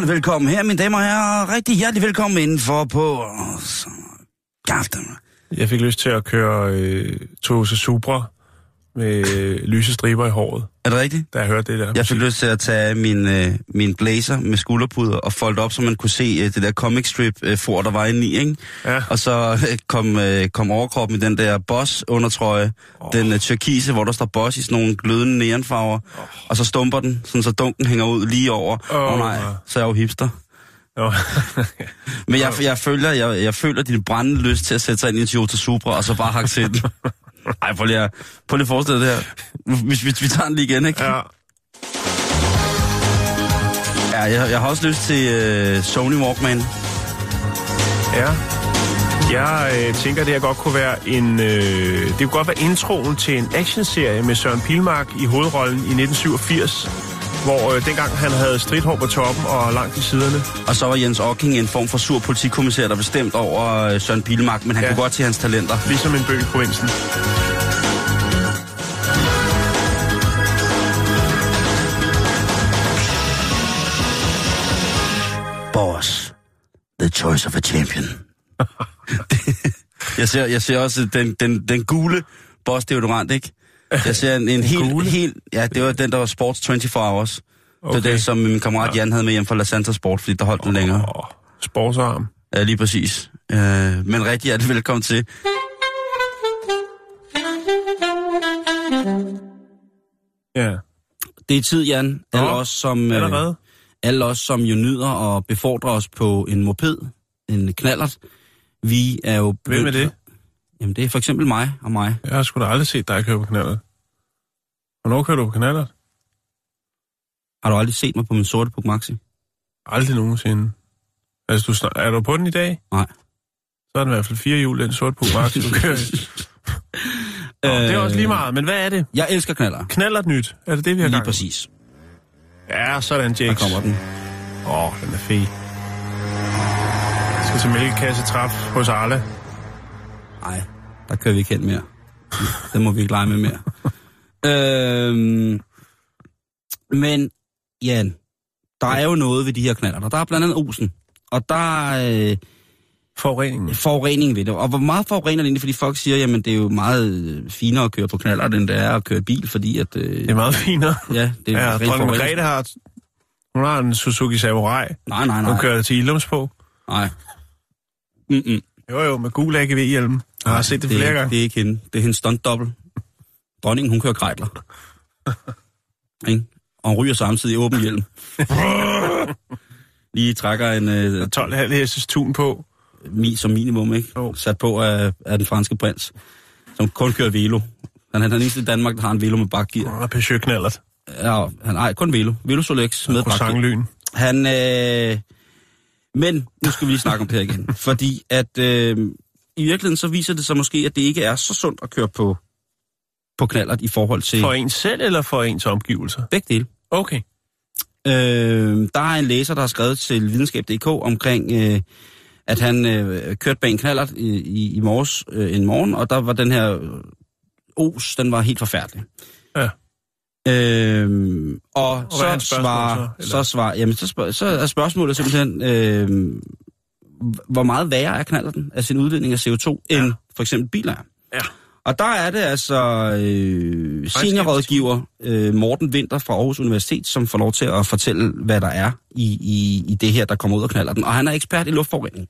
Varmt velkommen her, mine damer og herrer. Rigtig hjertelig velkommen indenfor på... Øh, Gaften. Jeg fik lyst til at køre øh, Toyota Supra med øh, lyse striber i håret, Er det rigtigt? da jeg hørte det der. Jeg fik lyst til at tage min, øh, min blazer med skulderpuder og folde op, så man kunne se øh, det der comic strip øh, for, der var inde i, ikke? Ja. Og så øh, kom, øh, kom overkroppen i den der boss undertrøje, oh. den øh, turkise, hvor der står boss i sådan nogle glødende neonfarver, oh. og så stumper den, sådan så dunken hænger ud lige over. Åh Åh, oh, nej, så er jeg jo hipster. Men jeg, jeg, føler, jeg, jeg føler din brændende lyst til at sætte sig ind i en Toyota Supra, og så bare hakke til den. Ej, prøv lige at, prøv lige at forestille det her. Hvis, hvis vi tager den lige igen, ikke? ja. Ja, jeg, jeg har også lyst til øh, Sony Walkman. ja. Jeg øh, tænker, det her godt kunne være en... Øh, det kunne godt være introen til en actionserie med Søren Pilmark i hovedrollen i 1987, hvor øh, dengang han havde stridthår på toppen og langt i siderne. Og så var Jens Ocking en form for sur politikommissær, der bestemt over øh, Søren Pilmark, men han ja. Ja. kunne godt til hans talenter. Ligesom en bøg i provinsen. Boss, the choice of a champion. jeg, ser, jeg ser også den, den, den gule boss deodorant, ikke? Jeg ser en, en helt, helt... Ja, det var den, der var Sports 24 Hours. Okay. Det var det, som min kammerat Jan havde med hjem fra La Santa Sport, fordi der holdt den længere. Åh, sportsarm. Ja, lige præcis. Øh, men rigtig hjertelig velkommen til. Ja. Det er tid, Jan. Alle Nå, os, som, øh, alle os, som jo nyder og befordrer os på en moped, en knallert, vi er jo... Hvem er det? Jamen, det er for eksempel mig og mig. Jeg har sgu da aldrig set dig køre på kanaler. Hvornår kører du på kanaler? Har du aldrig set mig på min sorte Puk Maxi? Aldrig nogensinde. Altså, du snak- er du på den i dag? Nej. Så er den i hvert fald fire hjul, den sorte på Max, du kører i. Nå, det er også lige meget, men hvad er det? Jeg elsker knaller. Knallert nyt. Er det det, vi har Lige gang i? præcis. Ja, sådan, Der Jakes. kommer den. Åh, oh, den er fed. Jeg skal til mælkekasse træf hos Arla. Nej, der kører vi ikke hen mere. Den må vi ikke lege med mere. øhm, men, Jan, der er jo noget ved de her knaller. Der er blandt andet osen. Og der er øh, Forureningen. forurening ved det. Og hvor meget forurener det egentlig? Fordi folk siger, jamen det er jo meget øh, finere at køre på knaller, end det er at køre bil, fordi at... Øh, Det er meget finere. Ja, det er Ja, dronning. Margrethe har... Hun har en Suzuki Samurai. Nej, nej, Hun nej. kører til Ilums på. Nej. Mm-mm. Jo, jo, med gul AGV-hjelm. Jeg har set det, det, flere er- gange. Det er ikke hende. Det er hendes stunt-dobbelt. Dronningen, hun kører grejtler. ikke? Og hun ryger samtidig i åben hjelm. Lige trækker en øh, 12,5 hestes tun på. mi som minimum, ikke? Jo. Sat på af, af den franske prins, som kun kører velo. Han er den eneste i Danmark, der har en velo med bakgear. Og Peugeot knallert. Ja, han ej, kun velo. Velo Solex med bakgear. Han, øh... Men nu skal vi lige snakke om det her igen. fordi at øh, i virkeligheden så viser det sig måske, at det ikke er så sundt at køre på, på knallert i forhold til For en selv eller for ens omgivelser? begge dele. Okay. Øh, der er en læser, der har skrevet til videnskab.dk omkring, øh, at han øh, kørte bag en knallert i, i, i morges øh, en morgen, og der var den her øh, os, den var helt forfærdelig. Ja. Øhm, og, og så spørgsmål svarer, så, så, eller? så, svarer, jamen så, spørg, så er spørgsmålet simpelthen, øh, hvor meget værre er knallerten af sin udledning af CO2, ja. end for eksempel biler er. Ja. Og der er det altså øh, seniorrådgiver øh, Morten Winter fra Aarhus Universitet, som får lov til at fortælle, hvad der er i, i, i det her, der kommer ud og knaller den. Og han er ekspert i luftforurening.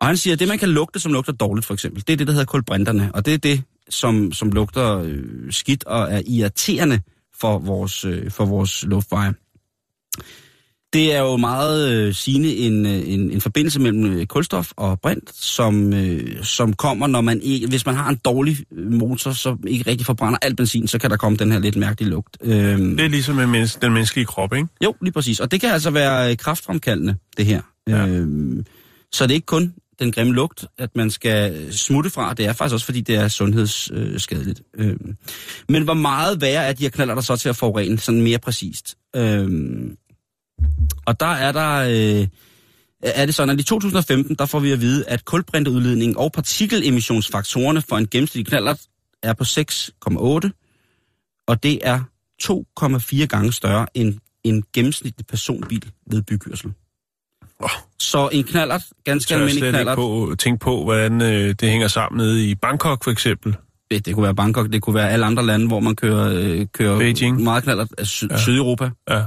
Og han siger, at det, man kan lugte, som lugter dårligt for eksempel, det er det, der hedder kulbrinterne. Og det er det, som, som lugter øh, skidt og er irriterende for vores, øh, for vores luftveje. Det er jo meget øh, sigende en, øh, en, en forbindelse mellem øh, kulstof og brint, som, øh, som kommer, når man ikke, hvis man har en dårlig øh, motor, så ikke rigtig forbrænder alt benzin, så kan der komme den her lidt mærkelige lugt. Øh, Det er ligesom med menneske, den menneskelige krop, ikke? jo, lige præcis. Og det kan altså være kraftfremkaldende, det her. Ja. Øh, så det er ikke kun den grimme lugt, at man skal smutte fra. Det er faktisk også, fordi det er sundhedsskadeligt. Øh, men hvor meget værre er de her knaller der så til at forurene, sådan mere præcist? Øh, og der er der... Øh, er det sådan, at i 2015, der får vi at vide, at kulbrinteudledningen og partikelemissionsfaktorerne for en gennemsnitlig knallert er på 6,8, og det er 2,4 gange større end en gennemsnitlig personbil ved bykørsel. Åh. Så en knallert, ganske jeg almindelig knallert, på, tænke på, hvordan øh, det hænger sammen nede i Bangkok, for eksempel. det, det kunne være Bangkok, det kunne være alle andre lande, hvor man kører, øh, kører Beijing. meget knallert, altså Sy- ja. Sydeuropa, Ja.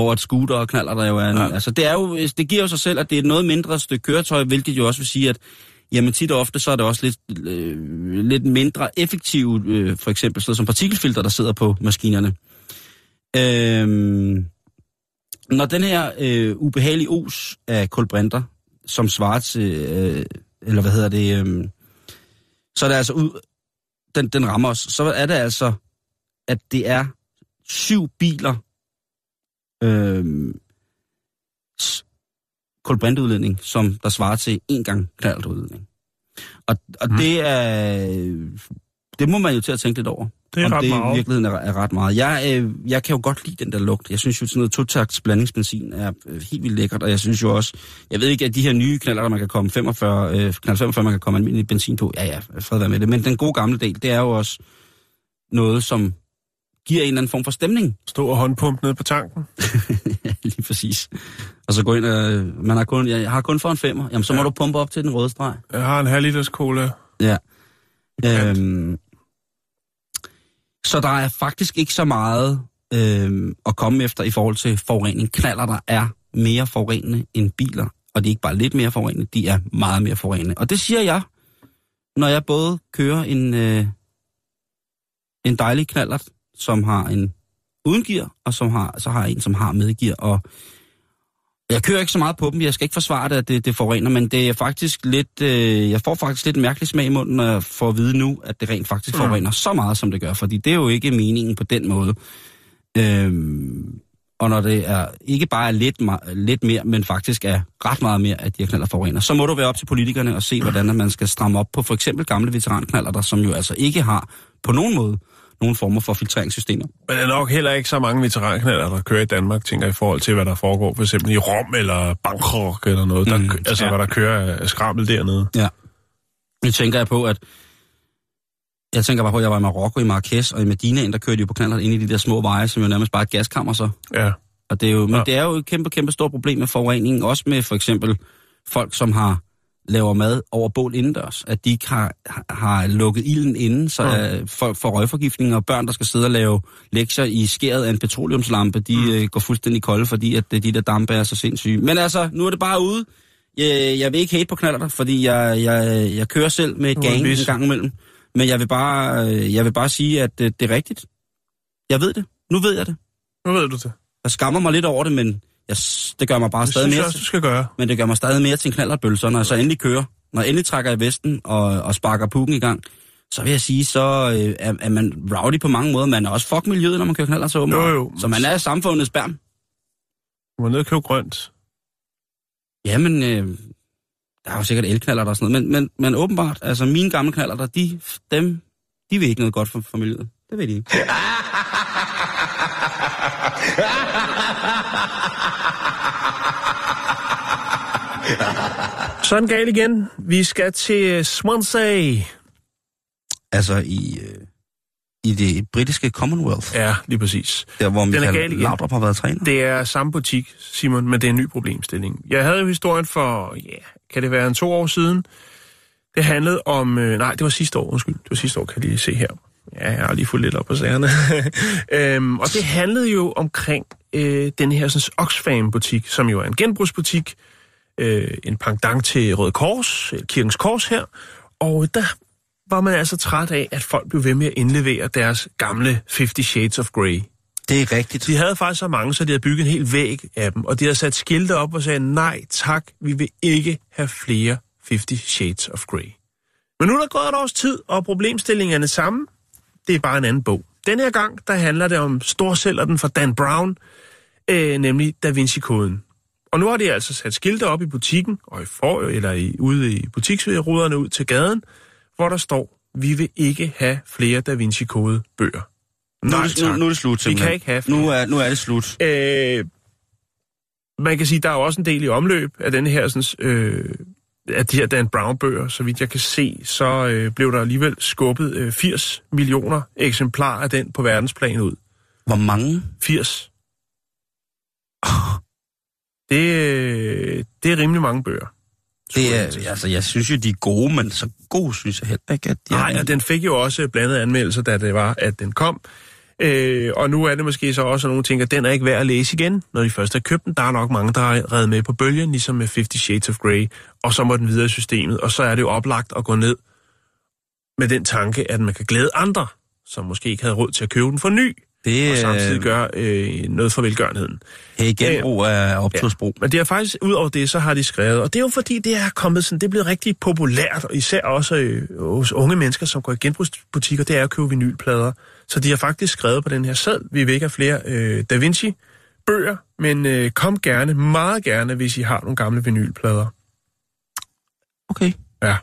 Hvor et scooter og knaller der jo er en, ja. Altså det er jo, det giver jo sig selv, at det er et noget mindre stykke køretøj, hvilket jo også vil sige, at jamen tit og ofte, så er det også lidt, øh, lidt mindre effektivt, øh, for eksempel sådan som partikelfilter, der sidder på maskinerne. Øhm, når den her øh, ubehagelige os af kulbrinter, som svarer til, øh, eller hvad hedder det, øh, så er det altså ud, den, den rammer os, så er det altså, at det er syv biler, øh, kulbrinteudledning, som der svarer til en gang knaldudledning. Og, og mm. det er, det må man jo til at tænke lidt over. Det er om ret det i meget. virkeligheden er, er ret meget. Jeg, øh, jeg kan jo godt lide den der lugt. Jeg synes jo, sådan noget totakts blandingsbenzin er øh, helt vildt lækkert, og jeg synes jo også, jeg ved ikke, at de her nye knaller, der man kan komme 45, øh, knald 45, man kan komme almindelig benzin på, ja ja, fred være med det, men den gode gamle del, det er jo også noget, som giver en eller anden form for stemning. Stå og håndpumpe ned på tanken. ja, lige præcis. Og så gå ind og, man har kun, jeg har kun for en femmer, jamen så må Ja. du pumpe op til den røde streg. Jeg har en halv liters cola. Ja. Øhm, så der er faktisk ikke så meget øhm, at komme efter i forhold til forurening. Knaller der er mere forurenende end biler, og de er ikke bare lidt mere forurenende, de er meget mere forurenende. Og det siger jeg, når jeg både kører en, øh, en dejlig knallert, som har en uden gear, og som har, så har jeg en, som har med gear. Og jeg kører ikke så meget på dem, jeg skal ikke forsvare det, at det, det forurener, men det er faktisk lidt, øh, jeg får faktisk lidt mærkelig smag i munden, når jeg får at vide nu, at det rent faktisk Mm. forurener så meget, som det gør, fordi det er jo ikke meningen på den måde. Øhm, og når det er ikke bare er lidt, lidt mere, men faktisk er ret meget mere, at de her knaller forurener, så må du være op til politikerne og se, hvordan man skal stramme op på for eksempel gamle veteranknaller, der som jo altså ikke har på nogen måde nogen former for filtreringssystemer. Men der er nok heller ikke så mange veteranknaller, der kører i Danmark, tænker i forhold til, hvad der foregår, for eksempel i Rom eller Bangkok eller noget. Der, Mm, altså, ja. hvad der kører af skrammel dernede. Ja. Nu tænker jeg på, at jeg tænker bare på, at jeg var i Marokko, i Marrakesh og i Medina, der kørte de jo på knaller ind i de der små veje, som jo nærmest bare er et gaskammer så. Ja. Og det er jo, men Ja. det er jo et kæmpe, kæmpe stort problem med forurening, også med for eksempel folk, som har laver mad over bål indendørs, at de ikke har, har lukket ilden inden, så Ja. folk får røgforgiftning, og børn, der skal sidde og lave lektier i skæret af en petroleumslampe, de Mm. øh, går fuldstændig kolde, fordi at øh, de der dampe er så sindssyge. Men altså, nu er det bare ude. Jeg, jeg vil ikke hate på knaller, fordi jeg, jeg, jeg kører selv med et gang en gang imellem. Men jeg vil bare, øh, jeg vil bare sige, at øh, det er rigtigt. Jeg ved det. Nu ved jeg det. Nu ved du det. Jeg skammer mig lidt over det, men jeg, det gør mig bare Det stadig synes mere, også, du skal gøre. men det gør mig stadig mere til en knallerbølser, når jeg så endelig kører. Når jeg endelig trækker i vesten og, og sparker pukken i gang, så vil jeg sige, så øh, er, er man rowdy på mange måder. Man er også fuck miljøet, når man kører knaller så åbenbart. Jo, jo. Så man er samfundets bærm. Du må ned og købe grønt. Jamen, øh, der er jo sikkert elknaller og sådan noget, men, men, men åbenbart, altså mine gamle knaller, der, de, dem, de vil ikke noget godt for, for miljøet. Det ved de ikke. Sådan galt igen. Vi skal til Swansea. Altså i, øh, i det britiske Commonwealth, Ja, lige præcis. der hvor Michael. Laudrup har været træner. Det er samme butik, Simon, men det er en ny problemstilling. Jeg havde jo historien for, ja, kan det være en to år siden? Det handlede om, øh, nej, det var sidste år, undskyld. Det var sidste år, kan jeg lige se her. Ja, jeg har lige fået lidt op på sagerne. øhm, og det handlede jo omkring øh, den her sådan, Oxfam-butik, som jo er en genbrugsbutik, øh, en pendant til Røde Kors, øh, Kirkens Kors her. Og der var man altså træt af, at folk blev ved med at indlevere deres gamle 50 Shades of Grey. Det er rigtigt. De havde faktisk så mange, så de havde bygget en hel væg af dem, og de havde sat skilte op og sagde, nej tak, vi vil ikke have flere 50 Shades of Grey. Men nu er der gået et års tid, og problemstillingen er det samme. Det er bare en anden bog. Den her gang, der handler det om storsælgeren fra Dan Brown, øh, nemlig Da Vinci-koden. Og nu har de altså sat skilte op i butikken, og i for, eller i, ude i butiksruderne ud til gaden, hvor der står, vi vil ikke have flere Da Vinci-kode bøger. Nu, er det, nu, nu er det slut, Vi simpelthen. kan ikke have flere. nu er, nu er det slut. Øh, man kan sige, der er jo også en del i omløb af den her, sådan, øh, af de her Dan Brown-bøger. Så vidt jeg kan se, så øh, blev der alligevel skubbet øh, 80 millioner eksemplarer af den på verdensplan ud. Hvor mange? 80. Det, øh, det er rimelig mange bøger. Det er, altså, jeg synes jo, de er gode, men så gode synes jeg heller ikke, at de Nej, er. og den fik jo også blandede anmeldelser, da det var, at den kom. Øh, og nu er det måske så også, at nogen tænker, at den er ikke værd at læse igen, når de først har købt den. Der er nok mange, der har reddet med på bølgen, ligesom med 50 Shades of Grey, og så må den videre i systemet. Og så er det jo oplagt at gå ned med den tanke, at man kan glæde andre, som måske ikke havde råd til at købe den for ny, det og samtidig øh, gøre øh, noget for velgørenheden. hey, genbrug af optursbrug. Men det er faktisk, ud over det, så har de skrevet, og det er jo fordi, det er kommet sådan, det er blevet rigtig populært, og især også øh, hos unge mennesker, som går i genbrugsbutikker, det er at købe vinylplader. Så de har faktisk skrevet på den her sæd, vi vil ikke have flere øh, Da Vinci bøger, men øh, kom gerne, meget gerne, hvis I har nogle gamle vinylplader. Okay. Ja.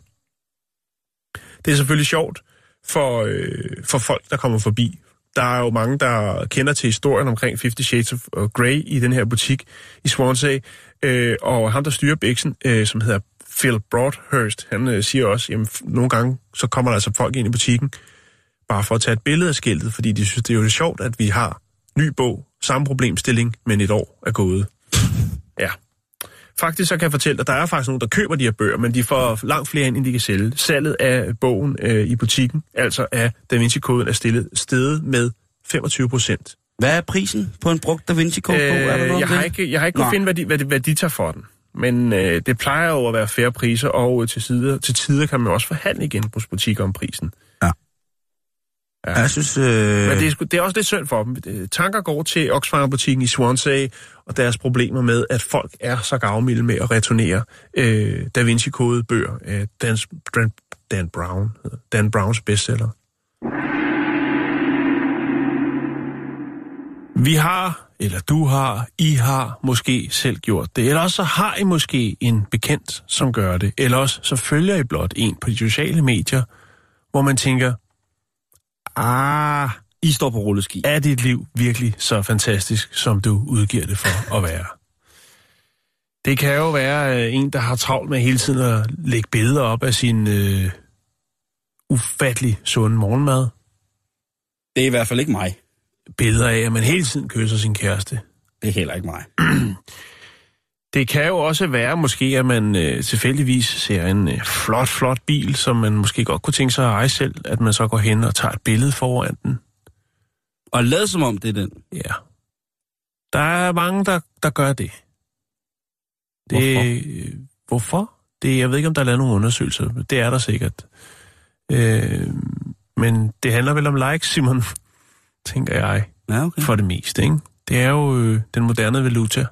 Det er selvfølgelig sjovt for, øh, for folk, der kommer forbi. Der er jo mange, der kender til historien omkring 50 Shades of øh, Grey i den her butik i Swansea. Øh, og ham, der styrer bæksen, øh, som hedder Phil Broadhurst, han øh, siger også, at nogle gange så kommer der altså folk ind i butikken, bare for at tage et billede af skiltet, fordi de synes, det er jo sjovt, at vi har ny bog, samme problemstilling, men et år er gået. Faktisk så kan jeg fortælle at der er faktisk nogen, der køber de her bøger, men de får langt flere ind, end de kan sælge. Salget af bogen øh, i butikken, altså af Da Vinci-koden, er stillet steget med 25 procent. Hvad er prisen på en brugt Da Vinci-kode? Øh, jeg, har ikke, jeg har ikke kunnet finde, hvad de, hvad, de, hvad de tager for den. Men øh, det plejer jo at være færre priser, og til, sider, til tider kan man også forhandle i genbrugsbutikker om prisen. Ja, jeg synes... Øh... Men det er, sgu, det er også lidt synd for dem. Øh, Tanker går til Oxfam-butikken i Swansea, og deres problemer med, at folk er så gavmilde med at returnere øh, Da Vinci-kodebøger af Dan, Dan, Dan Brown, Dan Browns bestseller. Vi har, eller du har, I har måske selv gjort det. Eller også så har I måske en bekendt, som gør det. Eller også så følger I blot en på de sociale medier, hvor man tænker, ah, I står på rulleski. er dit liv virkelig så fantastisk, som du udgiver det for at være? Det kan jo være øh, en, der har travlt med hele tiden at lægge billeder op af sin øh, ufattelig sunde morgenmad. Det er i hvert fald ikke mig. Billeder af, at man hele tiden kysser sin kæreste. Det er heller ikke mig. Det kan jo også være måske, at man øh, tilfældigvis ser en øh, flot, flot bil, som man måske godt kunne tænke sig at eje selv, at man så går hen og tager et billede foran den. Og lad som om det er den. Ja. Der er mange, der, der gør det. det Hvorfor? øh, Hvorfor? Det, jeg ved ikke, om der er lavet nogle undersøgelser. Det er der sikkert. Øh, men det handler vel om likes, Simon, tænker jeg, Ja, okay. for det meste. Ikke? Det er jo øh, den moderne valuta,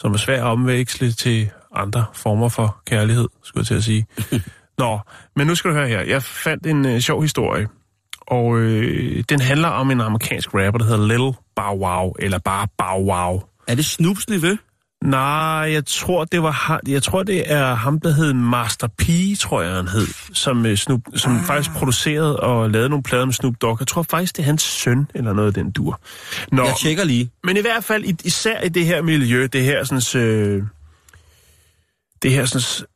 som er svær at omveksle til andre former for kærlighed, skulle jeg til at sige. Nå, men nu skal du høre her. Jeg fandt en øh, sjov historie, og øh, den handler om en amerikansk rapper, der hedder Little Bow Wow, eller bare Bow Wow. Er det Snoops niveau? Nej, jeg tror, det var jeg tror, det er ham, der hed Master P, tror jeg, han hed, som, øh, Snoop, som ah. faktisk producerede og lavede nogle plader med Snoop Dogg. Jeg tror faktisk, det er hans søn, eller noget af den dur. Nå, Jeg tjekker lige. men i hvert fald, især i det her miljø, det her sådan, øh, det her sådan,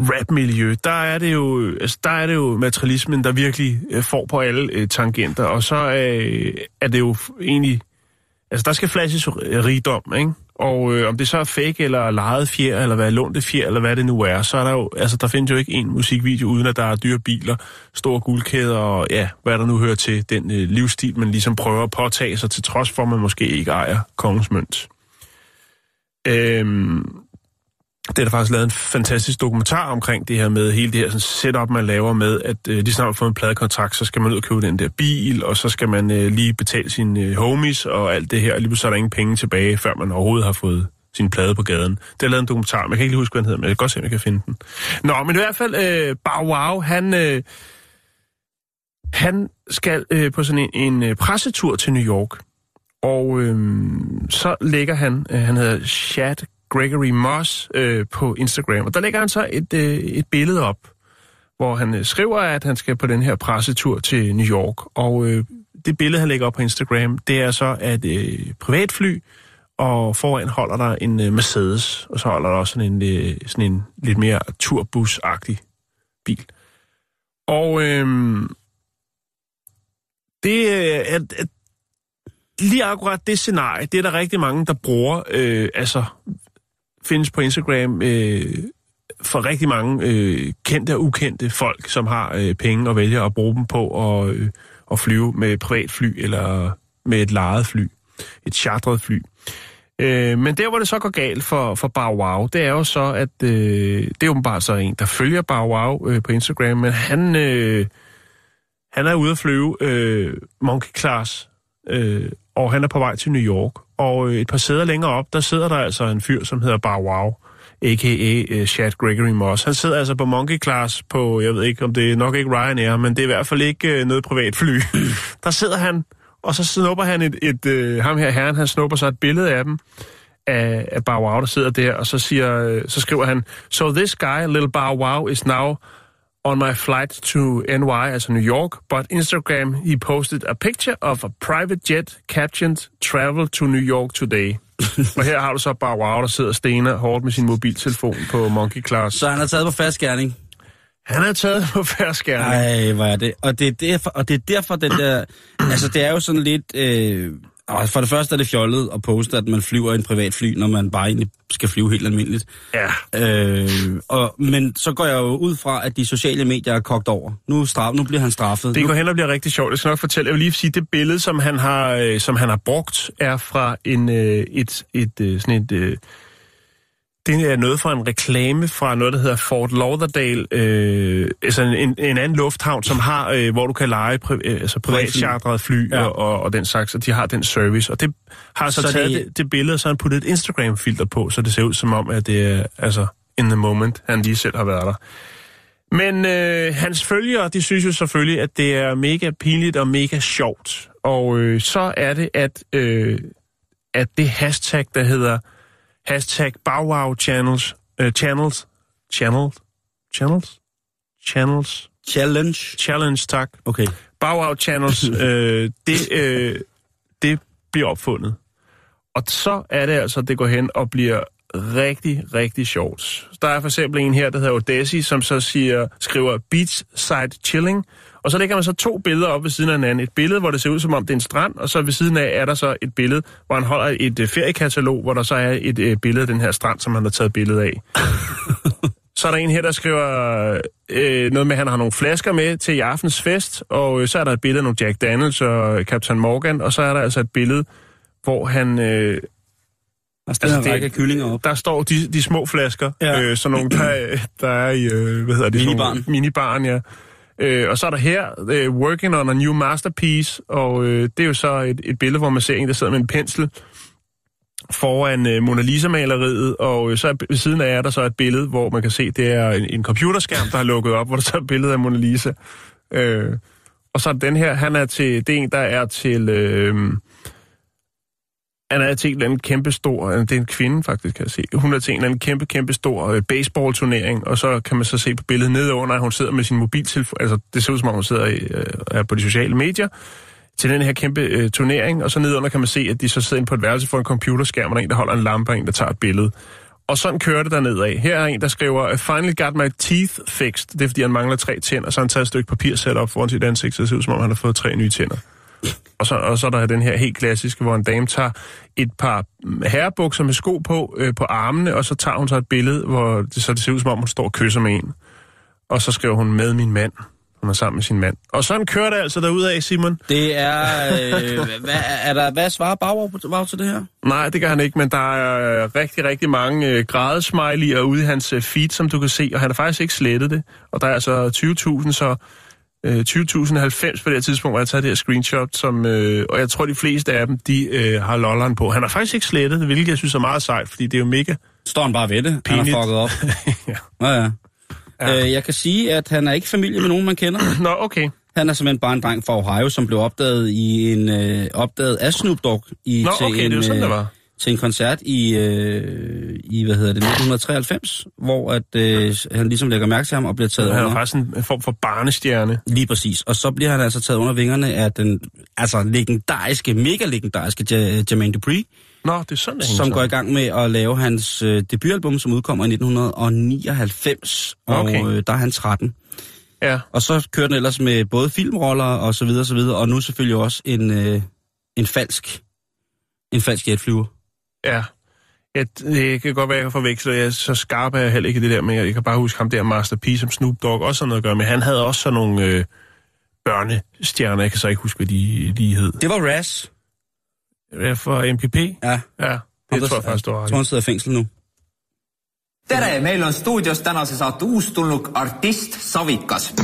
rap-miljø, der er det jo, altså, der er det jo materialismen, der virkelig øh, får på alle øh, tangenter, og så øh, er det jo egentlig, altså der skal flashes rigdom, ikke? Og øh, om det så er fake eller lejet fjer, eller hvad lånte fjer, eller hvad det nu er, så er der jo, altså der findes jo ikke en musikvideo, uden at der er dyre biler, store guldkæder og ja, hvad der nu hører til den øh, livsstil, man ligesom prøver at påtage sig, til trods for, at man måske ikke ejer kongens mønt. Øhm, det er der faktisk lavet en fantastisk dokumentar omkring det her med hele det her sådan setup, man laver med, at øh, lige snart man får en pladekontrakt, så skal man ud og købe den der bil, og så skal man øh, lige betale sine øh, homies og alt det her, og lige så er der ingen penge tilbage, før man overhovedet har fået sin plade på gaden. Det er lavet en dokumentar, man kan ikke lige huske, hvad den hedder, men jeg kan godt se, om jeg kan finde den. Nå, men i hvert fald, øh, Bow Wow, han, øh, han skal øh, på sådan en, en øh, pressetur til New York, og øh, så lægger han, øh, han hedder Chad Gregory Moss øh, på Instagram, og der lægger han så et, øh, et billede op, hvor han øh, skriver, at han skal på den her pressetur til New York, og øh, det billede, han lægger op på Instagram, det er så et øh, privatfly, og foran holder der en øh, Mercedes, og så holder der også sådan en, øh, sådan en lidt mere turbusagtig bil. Og øh, det øh, er, at, lige akkurat det scenarie, det er der rigtig mange, der bruger, øh, altså findes på Instagram øh, for rigtig mange øh, kendte og ukendte folk, som har øh, penge og vælger at bruge dem på at, øh, at flyve med privatfly eller med et lejet fly, et chartret fly. Øh, men der, hvor det så går galt for, for Bow Wow, det er jo så, at øh, det er åbenbart så en, der følger Bow Wow øh, på Instagram, men han, øh, han er ude at flyve øh, Monkey Class, øh, og han er på vej til New York. Og øh, et par sæder længere op, der sidder der altså en fyr, som hedder Bar Wow, a.k.a. Øh, Chad Gregory Moss. Han sidder altså på Monkey Class på, jeg ved ikke, om det er nok ikke Ryanair, men det er i hvert fald ikke øh, noget privat fly. der sidder han og så snupper han et, et et ham her herren, han snupper så et billede af dem, af, af Bow Wow, der sidder der, og så, siger, så skriver han, So this guy, little Bow Wow, is now on my flight to NY, altså New York, but Instagram, he posted a picture of a private jet captioned Travel to New York today. og her har du så Bow Wow, der sidder stener hårdt med sin mobiltelefon på Monkey Class. Så han har taget på fast gerning? Han er taget på færre Nej, hvor er det. Og det er derfor, og det er derfor den der... altså, det er jo sådan lidt... Øh, for det første er det fjollet at poste, at man flyver i en privat fly, når man bare egentlig skal flyve helt almindeligt. Ja. Øh, og, men så går jeg jo ud fra, at de sociale medier er kogt over. Nu, straf, nu bliver han straffet. Det går hen og bliver rigtig sjovt. Jeg skal nok fortælle. Jeg vil lige sige, det billede, som han har, øh, som han har brugt, er fra en, øh, et, et, øh, sådan et det er noget fra en reklame fra noget, der hedder Fort Lauderdale, øh, altså en, en anden lufthavn, som har, øh, hvor du kan lege pri, øh, altså privatchartret fly ja. og, og, og den slags, og de har den service. Og det har så, så taget det, det, det billede, og så har han puttet et Instagram-filter på, så det ser ud som om, at det er altså in the moment, han lige selv har været der. Men øh, hans følgere, de synes jo selvfølgelig, at det er mega pinligt og mega sjovt. Og øh, så er det, at, øh, at det hashtag, der hedder Hashtag BowWow channels. Uh, channels. Channels. Channels. Channels. Challenge. Challenge, tak. Okay. BowWow channels, øh, det, øh, det bliver opfundet. Og så er det altså, det går hen og bliver rigtig, rigtig sjovt. Der er for eksempel en her, der hedder Odessi, som så siger, skriver beachside chilling, og så lægger man så to billeder op ved siden af hinanden. Et billede, hvor det ser ud som om det er en strand, og så ved siden af er der så et billede, hvor han holder et uh, feriekatalog, hvor der så er et uh, billede af den her strand, som han har taget billede af. så er der en her, der skriver uh, noget med, at han har nogle flasker med til i aftens fest, og uh, så er der et billede af nogle Jack Daniels og Captain Morgan, og så er der altså et billede, hvor han... Uh, der står altså, en kyllinger op. Der står de, de små flasker, ja. øh, sådan nogle, der, der er i, øh, hvad hedder det? Minibarn. Minibarn, ja. Øh, og så er der her, uh, Working on a New Masterpiece, og øh, det er jo så et, et billede, hvor man ser en, der sidder med en pensel foran øh, Mona Lisa-maleriet, og øh, så ved siden af er der så et billede, hvor man kan se, det er en, en computerskærm, der har lukket op, hvor der så er et billede af Mona Lisa. Øh, og så er den her, han er til, det er en, der er til... Øh, han er til en eller anden kæmpe stor, øh, det er en kvinde faktisk, kan jeg se. Hun er til en eller anden kæmpe, kæmpe stor baseballturnering, baseball-turnering, og så kan man så se på billedet nedenunder, at hun sidder med sin mobiltelefon, altså det ser ud som om hun sidder i, øh, er på de sociale medier, til den her kæmpe øh, turnering, og så nedenunder kan man se, at de så sidder på et værelse for en computerskærm, og der er en, der holder en lampe, og en, der tager et billede. Og sådan kører det der af. Her er en, der skriver, I finally got my teeth fixed. Det er, fordi han mangler tre tænder, så han tager et stykke papir sæt op foran sit ansigt, så det ser ud, som om han har fået tre nye tænder. Og så, og så er der den her helt klassiske, hvor en dame tager et par herrebukser med sko på øh, på armene, og så tager hun så et billede, hvor det, så det ser ud som om, hun står og kysser med en. Og så skriver hun med min mand. Hun er sammen med sin mand. Og sådan kører det altså derudad, Simon. Det er... Øh, hvad, er der, hvad svarer Bauer til det her? Nej, det gør han ikke, men der er øh, rigtig, rigtig mange øh, grædesmiley'er ude i hans øh, feed, som du kan se, og han har faktisk ikke slettet det. Og der er altså 20.000, så øh, 20.090 på det her tidspunkt, hvor jeg har taget det her screenshot, som, øh, og jeg tror, de fleste af dem, de øh, har lolleren på. Han har faktisk ikke slettet det, hvilket jeg synes er meget sejt, fordi det er jo mega... Står han bare ved det? Han Pinligt. har fucket op. ja. Ja, ja. Ja. Øh, jeg kan sige, at han er ikke familie med nogen, man kender. Nå, okay. Han er simpelthen bare en dreng fra Ohio, som blev opdaget i en øh, opdaget af Snoop Dogg i, Nå, til, okay, en, det er sådan, øh, det var. Til en koncert i, øh, i hvad hedder det, 1993, hvor at, øh, han ligesom lægger mærke til ham og bliver taget Han er under. faktisk en form for barnestjerne. Lige præcis. Og så bliver han altså taget under vingerne af den altså legendariske, mega legendariske Ja- Jermaine Dupri, Nå, det er sådan, det som går i gang med at lave hans øh, debutalbum, som udkommer i 1999. Og Okay. øh, der er han 13. Ja, Og så kører den ellers med både filmroller og så videre, så videre, og nu selvfølgelig også en, øh, en falsk en falsk jetflyver. Ja. Ja, det kan godt være, at jeg forveksler. Jeg er så skarp er jeg heller ikke i det der, men jeg kan bare huske ham der, Master P, som Snoop Dogg også har noget at gøre med. Han havde også sådan nogle øh, børnestjerner, jeg kan så ikke huske, hvad de, de hed. Det var Raz. Ja, for MPP? Ja. Ja, Ham, det der- tror jeg faktisk, du har Jeg tror, han sidder i fængsel nu. tere, meil on stuudios tänase saate uustulnuk artist Savikas.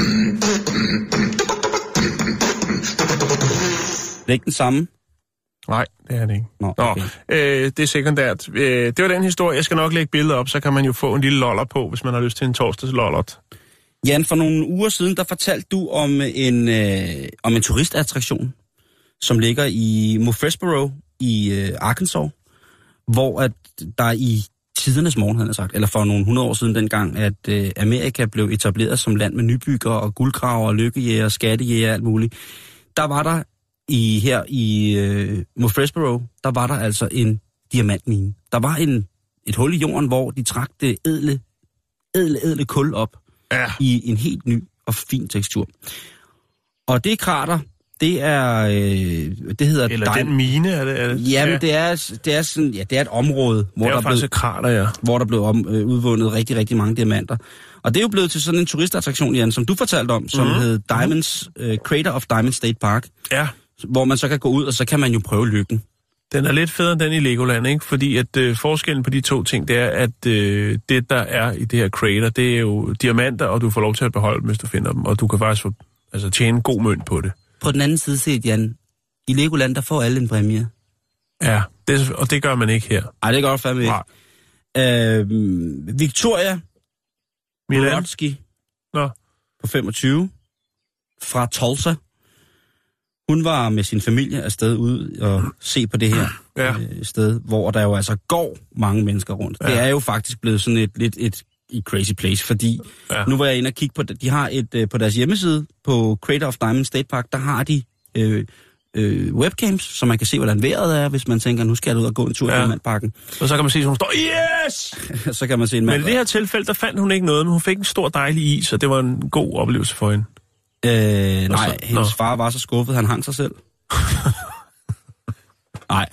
Det er ikke den samme. Nej, det er det ikke. Nå, Nå, okay. øh, det er sekundært. Øh, det var den historie. Jeg skal nok lægge billeder op, så kan man jo få en lille loller på, hvis man har lyst til en torsdags lollert. Jan, for nogle uger siden, der fortalte du om en, øh, om en turistattraktion, som ligger i Murfreesboro i øh, Arkansas, hvor at der i tidernes morgen, havde sagt, eller for nogle hundrede år siden dengang, at øh, Amerika blev etableret som land med nybygger og guldgraver og lykkejæger, skattejæger og alt muligt. Der var der i her i øh, Murfreesboro, der var der altså en diamantmine. Der var en, et hul i jorden, hvor de trak det edle, edle, edle kul op Ja. i en helt ny og fin tekstur. Og det krater, det er, øh, det hedder... Eller Di- den mine, er det? Er det? Jamen, ja. det er, det er sådan, ja, det er et område, hvor det er der, er faktisk blevet, et krater, ja. hvor der blev om, øh, udvundet rigtig, rigtig mange diamanter. Og det er jo blevet til sådan en turistattraktion, Jan, som du fortalte om, som mm. hed Diamonds, øh, Crater of Diamond State Park, Ja, hvor man så kan gå ud, og så kan man jo prøve lykken. den er lidt federe end den i Legoland, ikke? Fordi at øh, forskellen på de to ting, det er, at øh, det, der er i det her crater, det er jo diamanter, og du får lov til at beholde dem, hvis du finder dem. Og du kan faktisk få, altså, tjene en god mønt på det. På den anden side set, Jan, i Legoland, der får alle en præmie. Ja, det, og det gør man ikke her. Ej, det gør godt fandme ikke. Nej. Øh, Victoria Milan? Brodsky Nå, på 25 fra Tulsa. Hun var med sin familie afsted ud og se på det her Ja. øh, sted, hvor der jo altså går mange mennesker rundt. Ja. Det er jo faktisk blevet sådan et lidt et, et crazy place, fordi ja. Nu var jeg inde og kigge på. De har et øh, på deres hjemmeside på Crater of Diamond State Park, der har de øh, øh, webcams, så man kan se, hvordan vejret er, hvis man tænker, nu skal jeg ud og gå en tur ja. i Ja. Diamantparken. og så kan man se, at hun står, yes! så kan man se en Men mand. i det her tilfælde, der fandt hun ikke noget, men hun fik en stor dejlig is, og det var en god oplevelse for hende. Øh, nej, så- hendes far var så skuffet, han hang sig selv. nej.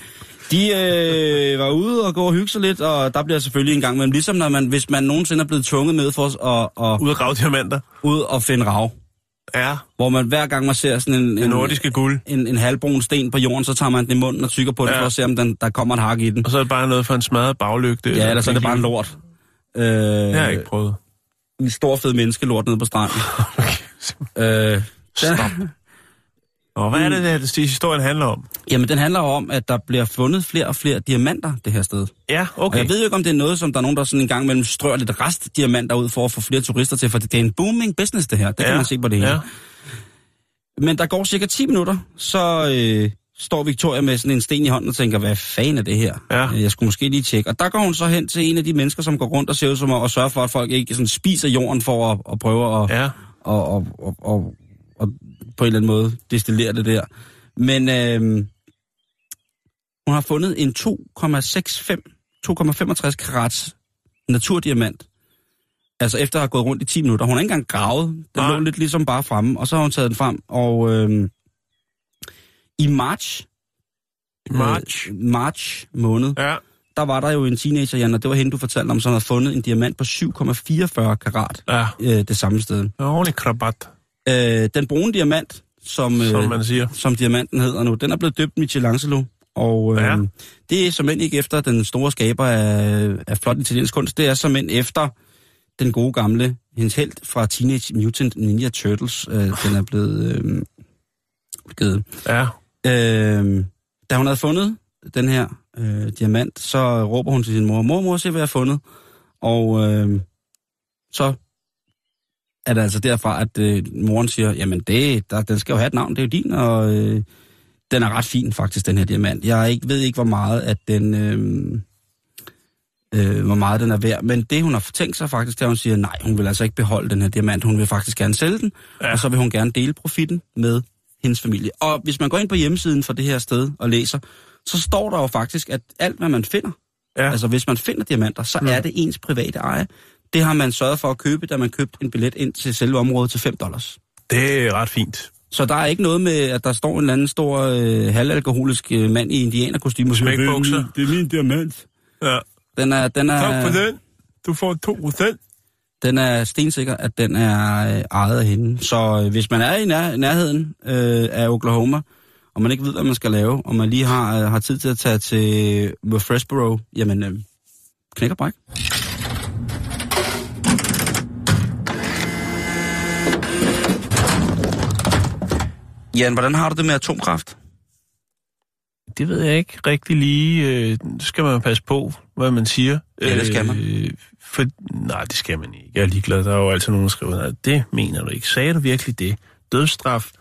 De øh, var ude og gå og hygge sig lidt, og der bliver selvfølgelig en gang, men ligesom når man, hvis man nogensinde er blevet tvunget med for at, at, Ud af grave diamanter. ud og finde rav, Ja, hvor man hver gang man ser sådan en, en, nordiske guld. en, en halvbrun sten på jorden, så tager man den i munden og tykker på Ja. for at se, om den, der kommer et hak i den. Og så er det bare noget for en smadret baglygte. Ja, ellers er det bare en lort. Øh, Det har jeg ikke prøvet. En stor fed menneskelort nede på stranden. øh, Stop. Og hvad er det, der det, historien handler om? Jamen, den handler om, at der bliver fundet flere og flere diamanter det her sted. Ja, Okay. okay. Og jeg ved jo ikke, om det er noget, som der er nogen, der sådan en gang mellem strør lidt restdiamanter ud for at få flere turister til, for det er en booming business, det her. Det ja. kan man se på det hele. Ja. Men der går cirka 10 minutter, så øh, står Victoria med sådan en sten i hånden og tænker, hvad fanden er det her? Ja. Øh, Jeg skulle måske lige tjekke. Og der går hun så hen til en af de mennesker, som går rundt og ser ud som om at sørge for, at folk ikke sådan spiser jorden for at, at prøve at, Ja. og, og, og, og, og på en eller anden måde destillere det der. Men øh, hun har fundet en 2,65 2,65 karats naturdiamant. Altså efter at have gået rundt i 10 minutter. Hun har ikke engang gravet. Den Nej. lå lidt ligesom bare fremme, og så har hun taget den frem. Og øh, i marts, march. øh, march måned, Ja. der var der jo en teenager, Jan, og det var hende, du fortalte om, som havde fundet en diamant på 7,44 karat Ja. øh, det samme sted. En ordentlig krabat. Øh, den brune diamant, som, øh, Som man siger. som diamanten hedder nu, den er blevet døbt Michelangelo. Og øh, Ja. ja. det er som end ikke efter den store skaber af, af flot italiensk kunst, det er som end efter den gode gamle, hendes held fra Teenage Mutant Ninja Turtles. Øh, den er blevet øh, givet. Ja. Øh, da hun havde fundet den her øh, diamant, så råber hun til sin mor, mor, mor, se hvad jeg har fundet. Og øh, så er det altså derfra, at øh, moren siger, jamen det, der, den skal jo have et navn, det er jo din, og øh, den er ret fin faktisk, den her diamant. Jeg ikke, ved ikke, hvor meget, at den... Øh, øh, hvor meget den er værd. Men det, hun har tænkt sig faktisk, er, at hun siger, nej, hun vil altså ikke beholde den her diamant. Hun vil faktisk gerne sælge den, ja. og så vil hun gerne dele profitten med hendes familie. Og hvis man går ind på hjemmesiden for det her sted og læser, så står der jo faktisk, at alt, hvad man finder, Ja. ja. altså hvis man finder diamanter, så mm. er det ens private eje. Det har man sørget for at købe, da man købte en billet ind til selve området til 5 dollars. Det er ret fint. Så der er ikke noget med, at der står en eller anden stor øh, halvalkoholisk øh, mand i indianerkostyme og "Det er bukser." min- Det er min diamant. Ja. Den er, den er, Tak for den. Du får 2 procent. Den er stensikker, at den er øh, ejet af hende. Så øh, hvis man er i nær, nærheden øh, af Oklahoma, og man ikke ved, hvad man skal lave, og man lige har, øh, har tid til at tage til Murfreesboro, jamen, øh, knæk og bræk. Jan, hvordan har du det med atomkraft? Det ved jeg ikke rigtig lige. Øh, det skal man passe på, hvad man siger. Ja, det skal man. Øh, for, nej, det skal man ikke. Jeg er ligeglad. Der er jo altid nogen, der skriver, nej, det mener du ikke. Sagde du virkelig det? Dødsstraf?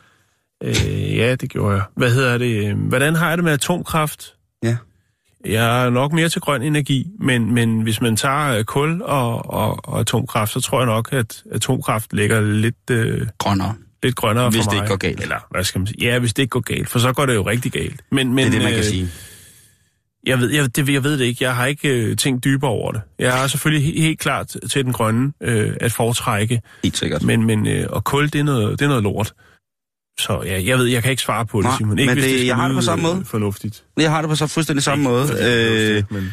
Øh, ja, det gjorde jeg. Hvad hedder det? Øh, Hvordan har jeg det med atomkraft? Ja. Jeg er nok mere til grøn energi, men, men hvis man tager øh, kul og, og, og atomkraft, så tror jeg nok, at atomkraft ligger lidt, øh, Grønnere. lidt grønnere Hvis for det mig. ikke går galt. Eller hvad skal man sige? Ja, hvis det ikke går galt, for så går det jo rigtig galt. Men, men, Det er det, man kan øh, sige. Jeg ved, jeg, det, jeg ved det ikke. Jeg har ikke øh, tænkt dybere over det. Jeg er selvfølgelig he, helt klart til den grønne øh, at foretrække, Helt sikkert. men, men øh, og kul, det er, noget, det er noget lort. Så ja, jeg ved, jeg kan ikke svare på det, Nej, Simon. Ikke, men hvis det- det jeg har det på samme øh, måde. Fornuftigt. Jeg har det på så fuldstændig samme måde. Øh, men...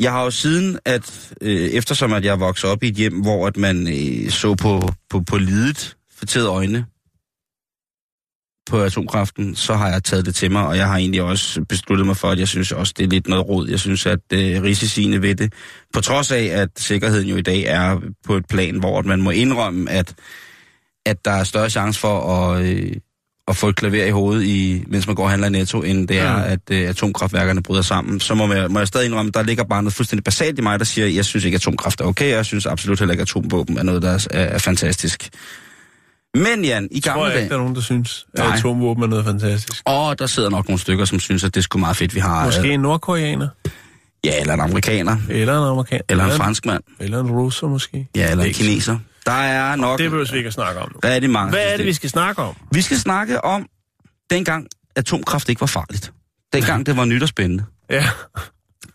Jeg har jo siden, at øh, eftersom at jeg voksede op i et hjem, hvor at man øh, så på, på, på lidet, fortæret øjne på atomkraften, så har jeg taget det til mig, og jeg har egentlig også besluttet mig for, at jeg synes også, det er lidt noget råd. Jeg synes, at øh, risiciene ved det, på trods af, at sikkerheden jo i dag er på et plan, hvor man må indrømme, at, at der er større chance for at, øh, at få et klaver i hovedet, i, mens man går og handler i netto, end det er, Mm. at øh, atomkraftværkerne bryder sammen. Så må jeg, må jeg stadig indrømme, der ligger bare noget fuldstændig basalt i mig, der siger, at jeg synes ikke, at atomkraft er okay, og jeg synes absolut heller ikke, at atomvåben er noget, der er, er, er fantastisk. Men Jan, i tror gamle jeg ikke, der dage... er nogen, der synes, at Nej. atomvåben er noget fantastisk. Åh, der sidder nok nogle stykker, som synes, at det er sgu meget fedt, vi har... Måske øh, en nordkoreaner, Ja, eller en amerikaner, eller en amerikaner, eller en franskmand, eller en russer måske. ja, eller en kineser. Der er nok Det behøver vi ikke at snakke om nu. rigtig mange. Hvad er det, vi skal snakke om? Vi skal snakke om, dengang atomkraft ikke var farligt. Dengang det var nyt og spændende. Ja,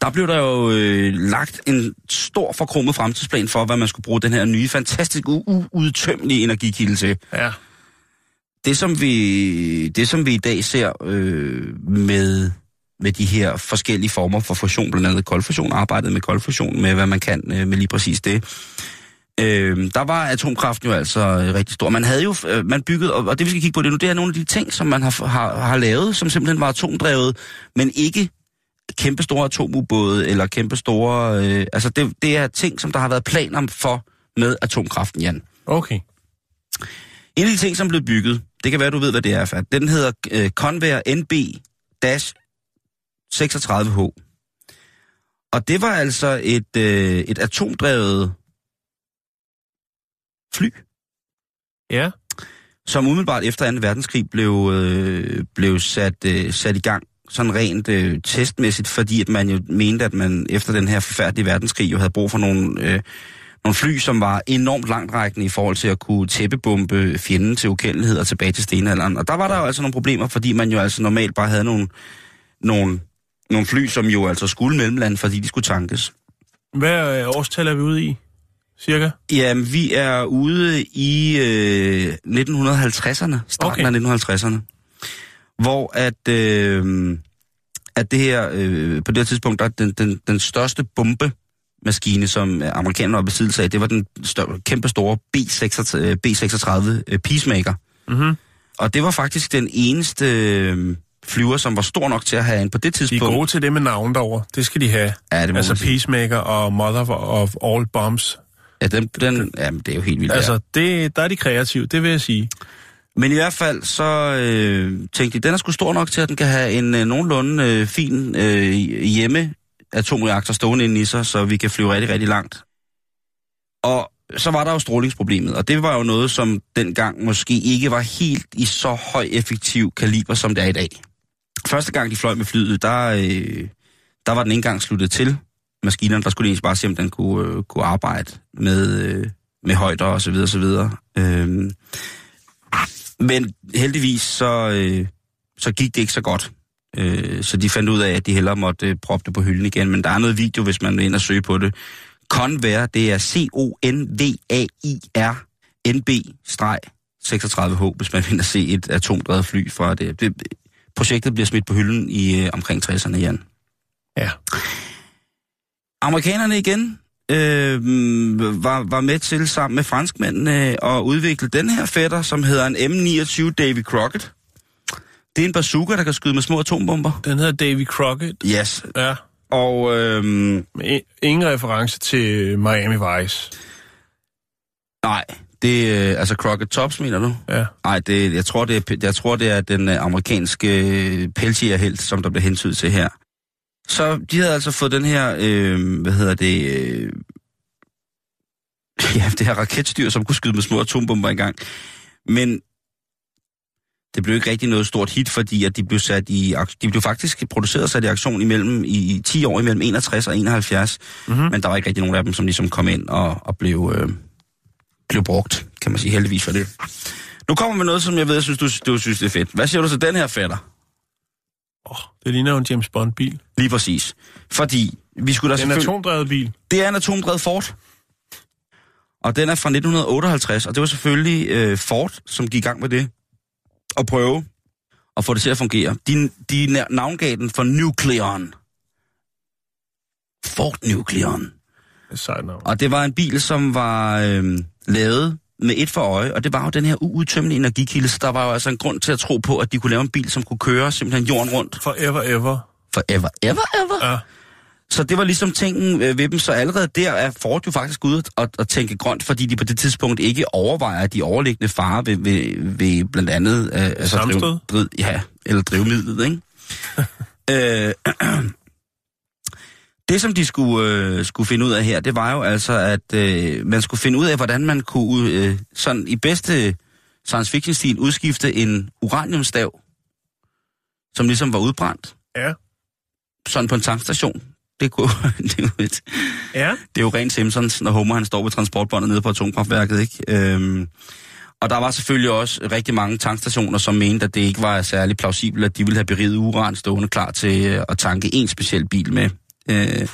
Der blev der jo øh, lagt en stor forkromet fremtidsplan for, hvad man skulle bruge den her nye, fantastisk uudtømmelige energikilde til. ja. Det, som vi, det, som vi i dag ser øh, med, med de her forskellige former for fusion, blandt andet koldfusion, arbejdet med koldfusion, med hvad man kan øh, med lige præcis det. Øh, der var atomkraften jo altså øh, rigtig stor. Man havde jo, øh, man byggede, og, og det vi skal kigge på det nu, det er nogle af de ting, som man har, har, har lavet, som simpelthen var atomdrevet, men ikke kæmpe store atomubåde eller kæmpe store... Øh, altså det, det er ting, som der har været planer for med atomkraften, Jan. Okay. En af de ting, som blev bygget, det kan være, du ved, hvad det er, Fat. Den hedder øh, Convair NB-36H. Og det var altså et, øh, et atomdrevet fly, Ja, som umiddelbart efter 2. verdenskrig blev, øh, blev sat, øh, sat i gang sådan rent øh, testmæssigt, fordi at man jo mente, at man efter den her forfærdelige verdenskrig jo havde brug for nogle, øh, nogle fly, som var enormt langtrækkende i forhold til at kunne tæppebombe fjenden til ukendelighed og tilbage til stenalderen. Og der var der jo altså nogle problemer, fordi man jo altså normalt bare havde nogle, nogle, nogle fly, som jo altså skulle mellemlande, fordi de skulle tankes. hvad øh, årstal er vi ude i? Cirka? Jamen, vi er ude i øh, 1950'erne, starten Okay. af 1950'erne, hvor at, øh, at det her, øh, på det her tidspunkt, der er den, den, den største bombe, maskine, som amerikanerne var besiddelse af, det var den stør- kæmpe store B36, øh, B36 øh, Peacemaker. Mm-hmm. Og det var faktisk den eneste øh, flyver, som var stor nok til at have en på det De er tidspunkt. gode til det med navn derovre. Det skal de have. Ja, det må altså. Peacemaker og Mother of All Bombs. Ja, den, den, jamen, det er jo helt vildt. Altså, ja. det, der er de kreative, det vil jeg sige. Men i hvert fald, så øh, tænkte de, den er sgu stor nok til, at den kan have en øh, nogenlunde øh, fin øh, hjemme atomreaktor stående inde i sig, så vi kan flyve rigtig, rigtig langt. Og så var der jo strålingsproblemet, og det var jo noget, som dengang måske ikke var helt i så høj effektiv kaliber, som det er i dag. Første gang, de fløj med flyet, der, øh, der var den ikke engang sluttet til. Maskinerne, der skulle de egentlig bare se, om den kunne, øh, kunne arbejde med, øh, med højder og så videre, så videre. Øh, men heldigvis så, øh, så gik det ikke så godt. Øh, så de fandt ud af, at de hellere måtte øh, proppe det på hylden igen. Men der er noget video, hvis man vil ind og søge på det. Convair, det er C-O-N-V-A-I-R NB-36H, hvis man vil ind og se et atomdrevet fly fra det. det. Projektet bliver smidt på hylden i øh, omkring 60'erne, Jan. Ja. Amerikanerne igen øh, var, var med til sammen med franskmændene at udvikle den her fætter, som hedder en M29 Davy Crockett. Det er en bazooka, der kan skyde med små atombomber. Den hedder Davy Crockett. Yes. Ja. Og øh, ingen reference til Miami Vice. nej, det er altså Crockett Tops, mener du? Ja. Nej, det, jeg, tror, det er, jeg tror, det er den øh, amerikanske øh, pelsjægerhelt, som der bliver hentydet til her. Så de havde altså fået den her, øh, hvad hedder det, øh, ja, det her raketstyr, som kunne skyde med små atombomber engang. Men det blev ikke rigtig noget stort hit, fordi at de blev sat i, de blev faktisk produceret og sat i aktion imellem, i, i 10 år imellem 61 og 71. Mm-hmm. Men der var ikke rigtig nogen af dem, som ligesom kom ind og, og blev, øh, blev brugt, kan man sige heldigvis for det. Nu kommer vi noget, som jeg ved, jeg synes, du, du synes, det er fedt. Hvad siger du til den her fætter? Oh, det ligner jo en James Bond-bil. Lige præcis. Fordi vi skulle da Det er en atomdrevet bil. Det er en atomdrevet Ford. Og den er fra 1958, og det var selvfølgelig øh, Ford, som gik i gang med det. At prøve at få det til at fungere. De, de na- navngav den for Nucleon. Ford Nucleon. Sejt navn. Og det var en bil, som var øh, lavet med et for øje, og det var jo den her uudtømmelige energikilde, så der var jo altså en grund til at tro på, at de kunne lave en bil, som kunne køre simpelthen jorden rundt Forever ever. forever, ever, ever. Ja. Så det var ligesom tingen øh, ved dem, så allerede der er Ford jo faktisk ude og, og tænke grønt, fordi de på det tidspunkt ikke overvejer de overliggende farer ved, ved, ved blandt andet... Øh, altså Sammenstød? driv, ja, eller drivmidlet, ikke? øh, det, som de skulle, øh, skulle finde ud af her, det var jo altså, at øh, man skulle finde ud af, hvordan man kunne øh, sådan i bedste science fiction-stil udskifte en uraniumstav, som ligesom var udbrændt, Ja. sådan på en tankstation. Det, kunne, det, et, Ja. det er jo rent Simpsons, når Homer han står ved transportbåndet nede på atomkraftværket, ikke? Øhm, og der var selvfølgelig også rigtig mange tankstationer, som mente, at det ikke var særlig plausibelt, at de ville have beriget uran stående klar til at tanke en speciel bil med. Øh,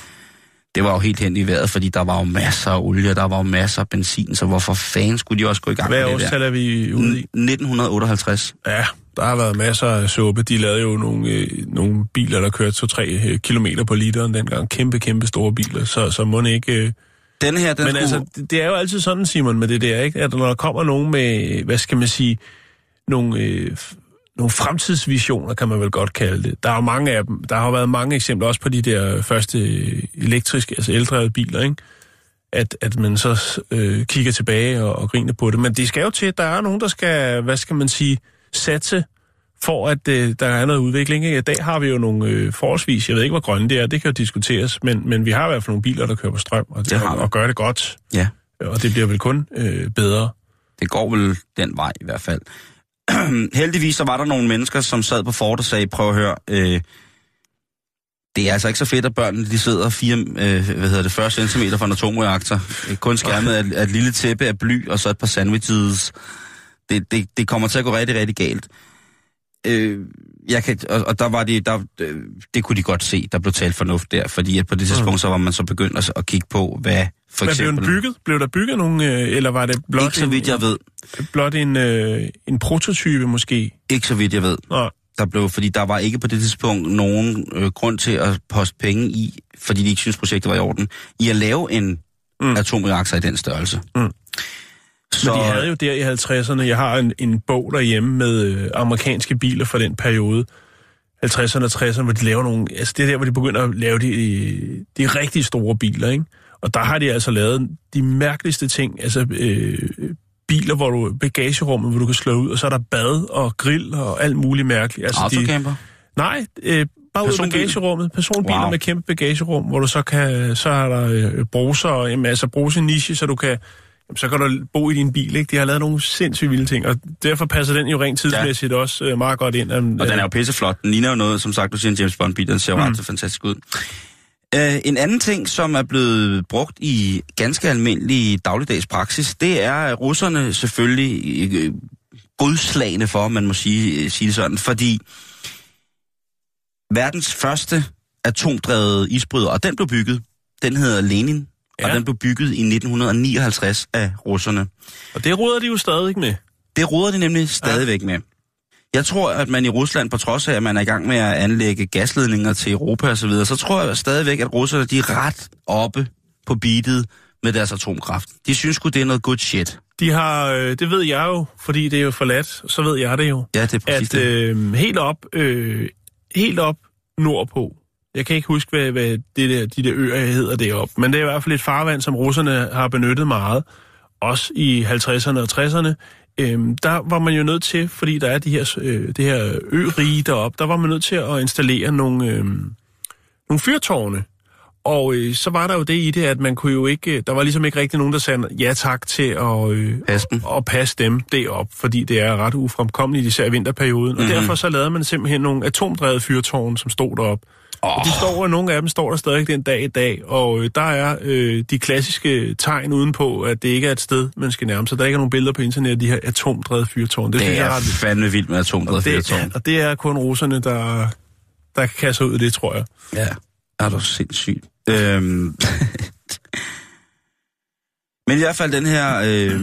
det var jo helt hen i vejret, fordi der var jo masser af olie, der var jo masser af benzin, så hvorfor fanden skulle de også gå i gang Hvad med det årstal er vi ude i? der? 1958. Ja, der har været masser af suppe. De lavede jo nogle, øh, nogle biler, der kørte 2-3 øh, kilometer på literen dengang. Kæmpe, kæmpe store biler. Så, så må ikke... Øh... Den her, den Men skulle... altså, det- er jo altid sådan, Simon, med det der, ikke? At når der kommer nogen med, hvad skal man sige, nogle, øh, nogle fremtidsvisioner, kan man vel godt kalde det. Der er jo mange af dem. Der har været mange eksempler, også på de der første øh, elektriske, altså eldrevede biler, ikke? At, at man så øh, kigger tilbage og, og griner på det. Men det skal jo til, at der er nogen, der skal, hvad skal man sige, satse for, at øh, der er noget udvikling. Ikke? I dag har vi jo nogle øh, forholdsvis, jeg ved ikke, hvor grønne det er, det kan jo diskuteres, men, men vi har i hvert fald nogle biler, der kører på strøm, og, Det og, og gør det godt. Ja. Og det bliver vel kun øh, bedre. Det går vel den vej i hvert fald. Heldigvis så var der nogle mennesker, som sad på fort og sagde, prøv at høre, øh, det er altså ikke så fedt, at børnene de sidder 4, øh, hvad hedder det, 40 cm fra en atomreaktor. Kun skærmet af, af et lille tæppe af bly og så et par sandwiches. Det, det, det kommer til at gå rigtig, rigtig galt. Øh, jeg kan, og, og der var de, der, øh, det kunne de godt se, der blev talt fornuft der, fordi at på det tidspunkt så var man så begyndt at, at kigge på, hvad for blev eksempel... den bygget? Blev der bygget nogle, øh, eller var det blot, Ikke så vidt jeg ved. en, blot en, øh, en prototype måske? Ikke så vidt jeg ved. Nå, der blev, fordi der var ikke på det tidspunkt nogen øh, grund til at poste penge i, fordi de ikke synes projektet var i orden, i at lave en mm. atomreaktor i den størrelse. Mm. Så... Men de havde jo der i 50'erne, jeg har en, en bog derhjemme med øh, amerikanske biler fra den periode, 50'erne og 60'erne, hvor de laver nogle, altså det er der, hvor de begynder at lave de, de rigtig store biler, ikke? Og der har de altså lavet de mærkeligste ting, altså øh, biler, hvor du, bagagerummet, hvor du kan slå ud, og så er der bad og grill og alt muligt mærkeligt. Altså, Autocamper? De, nej, øh, bare ud af bagagerummet. Personbiler wow. med kæmpe bagagerum, hvor du så kan, så er der øh, bruser, jamen, altså bruse niche, så du kan så kan du bo i din bil, ikke? De har lavet nogle sindssygt vilde ting, og derfor passer den jo rent tidsmæssigt ja. også øh, meget godt ind. Um, og den er jo pisseflot. Den ligner jo noget, som sagt, du siger en James Bond-bil, den ser jo mm. ret så fantastisk ud. Uh, en anden ting, som er blevet brugt i ganske almindelig dagligdags praksis, det er, russerne selvfølgelig uh, godslagende for, man må sige, sige det sådan, fordi verdens første atomdrevet isbryder, og den blev bygget, den hedder Lenin, ja. og den blev bygget i 1959 af russerne. Og det råder de jo stadig med. Det råder de nemlig stadigvæk ja. med. Jeg tror, at man i Rusland, på trods af, at man er i gang med at anlægge gasledninger til Europa osv., så, videre, så tror jeg stadigvæk, at russerne de er ret oppe på beatet med deres atomkraft. De synes sgu, det er noget good shit. De har, øh, det ved jeg jo, fordi det er jo forladt, så ved jeg det jo. Ja, det er præcis at, øh, helt op, øh, helt op nordpå, jeg kan ikke huske, hvad, hvad det der, de der øer hedder deroppe, men det er i hvert fald et farvand, som russerne har benyttet meget, også i 50'erne og 60'erne. Øhm, der var man jo nødt til, fordi der er de her, øh, det her ørige deroppe, der var man nødt til at installere nogle, øh, nogle fyrtårne. Og øh, så var der jo det i det, at man kunne jo ikke, der var ligesom ikke rigtig nogen, der sagde ja tak til at, øh, passe, dem. at passe dem derop, fordi det er ret ufremkommeligt, især i vinterperioden. Mm-hmm. Og mhm. derfor så lavede man simpelthen nogle atomdrevet fyrtårne, som stod derop. Oh. Og de står, nogle af dem står der stadig den dag i dag, og øh, der er øh, de klassiske tegn udenpå, at det ikke er et sted, man skal nærme sig. Der er ikke nogen billeder på internet af de her atomdrevede fyrtårn. Det, det er jeg, fandme vildt med atomdrevede fyrtårn. Og det er kun russerne, der, der kan sig ud af det, tror jeg. Ja, er du sindssygt. Øhm. Men i hvert fald den her... Øh,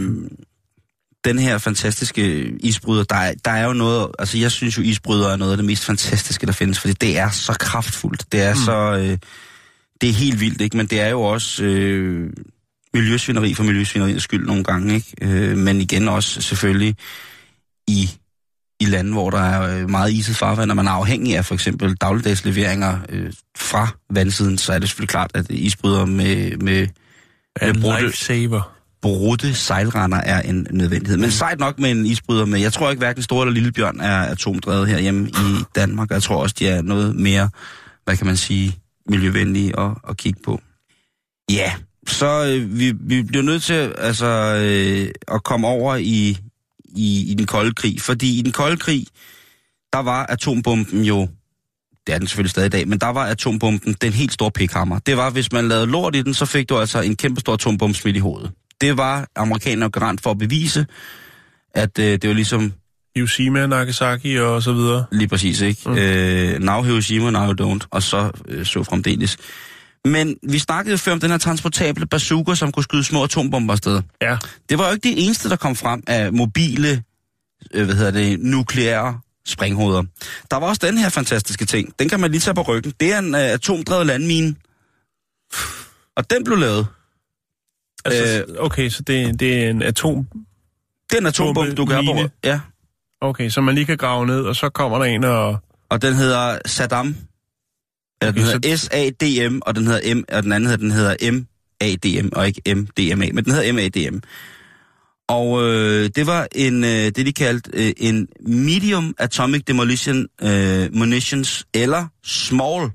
den her fantastiske isbryder, der er, der er jo noget, altså jeg synes jo isbryder er noget af det mest fantastiske, der findes, fordi det er så kraftfuldt, det er mm. så, øh, det er helt vildt, ikke? men det er jo også øh, miljøsvineri for miljøsvineriets skyld nogle gange, ikke? Øh, men igen også selvfølgelig i, i lande, hvor der er øh, meget iset farvand, og man er afhængig af for eksempel dagligdagsleveringer øh, fra vandsiden, så er det selvfølgelig klart, at isbryder med, med, med brudte, brudte sejlrender er en nødvendighed. Men sejt nok med en isbryder med. Jeg tror ikke hverken Store eller Lille Bjørn er atomdrevet herhjemme i Danmark. Jeg tror også, de er noget mere, hvad kan man sige, miljøvenlige at, at kigge på. Ja, så øh, vi, vi bliver nødt til altså, øh, at komme over i, i, i den kolde krig. Fordi i den kolde krig, der var atombomben jo det er den selvfølgelig stadig i dag, men der var atombomben den helt store pikhammer. Det var, hvis man lavede lort i den, så fik du altså en kæmpe stor atombombe smidt i hovedet det var amerikanerne garant for at bevise, at øh, det var ligesom... Hiroshima, Nagasaki og så videre. Lige præcis, ikke? Mm. Øh, now Hiroshima, now don't, og så øh, så fremdeles. Men vi snakkede før om den her transportable bazooka, som kunne skyde små atombomber afsted. Ja. Det var jo ikke det eneste, der kom frem af mobile, øh, hvad hedder det, nukleære springhoveder. Der var også den her fantastiske ting. Den kan man lige tage på ryggen. Det er en øh, atomdrevet landmine. Og den blev lavet Altså, øh, okay, så det, det er en atom... Det er en atombombe, du kan have på. Ja. Okay, så man lige kan grave ned, og så kommer der en og... Og den hedder Saddam. Eller den hedder. S-A-D-M, og den hedder M, og den anden hedder, den hedder M-A-D-M, og ikke M-D-M-A, men den hedder M-A-D-M. Og øh, det var en, øh, det de kaldte øh, en medium atomic demolition øh, munitions, eller small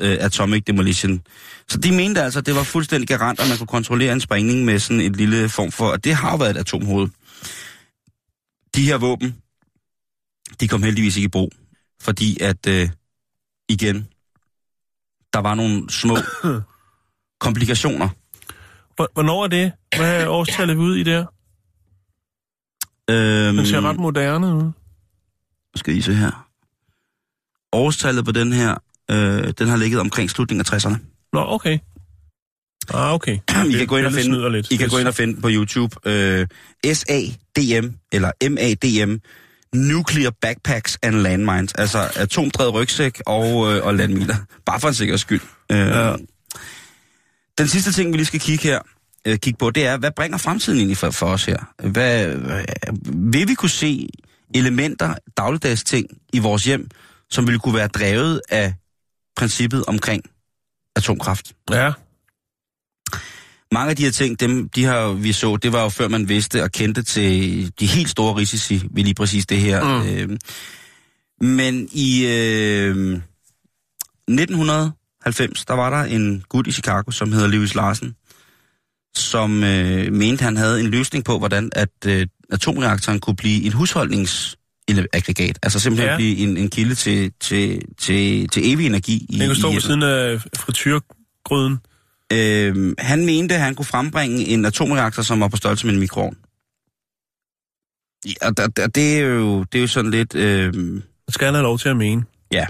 øh, atomic demolition. Så de mente altså, at det var fuldstændig garant, at man kunne kontrollere en sprængning med sådan en lille form for, og det har været et atomhoved. De her våben, de kom heldigvis ikke i brug, fordi at, øh, igen, der var nogle små komplikationer. Hvornår er det? Hvad er årstallet ud i det Øhm, Den ser ret moderne ud. Skal I se her. Årstallet på den her Øh, den har ligget omkring slutningen af 60'erne. Nå, okay. Ah, okay. I kan gå ind og finde, lidt. I kan gå ind og finde på YouTube øh, SADM, eller MADM, nuclear backpacks and landmines. Altså atomdrevet rygsæk og, øh, og landminer. Bare for en sikkerheds skyld. Øh, ja. Den sidste ting, vi lige skal kigge her, øh, kigge på, det er, hvad bringer fremtiden egentlig for, for os her? Hvad, hvad, vil vi kunne se elementer, dagligdags ting i vores hjem, som ville kunne være drevet af princippet omkring atomkraft? Ja. Mange af de her ting, dem, de her, vi så, det var jo før man vidste og kendte til de helt store risici ved lige præcis det her. Mm. Øh, men i øh, 1990, der var der en gut i Chicago, som hedder Lewis Larsen, som øh, mente, han havde en løsning på, hvordan at øh, atomreaktoren kunne blive et husholdningsaggregat. Altså simpelthen ja. blive en, en kilde til, til, til, til evig energi. I, Den kunne stå ved siden af frityrgryden. Øh, han mente, at han kunne frembringe en atomreaktor, som var på størrelse med en mikroovn. Ja, og det, det, er jo, det er jo sådan lidt... Øh, det skal han have lov til at mene. Ja.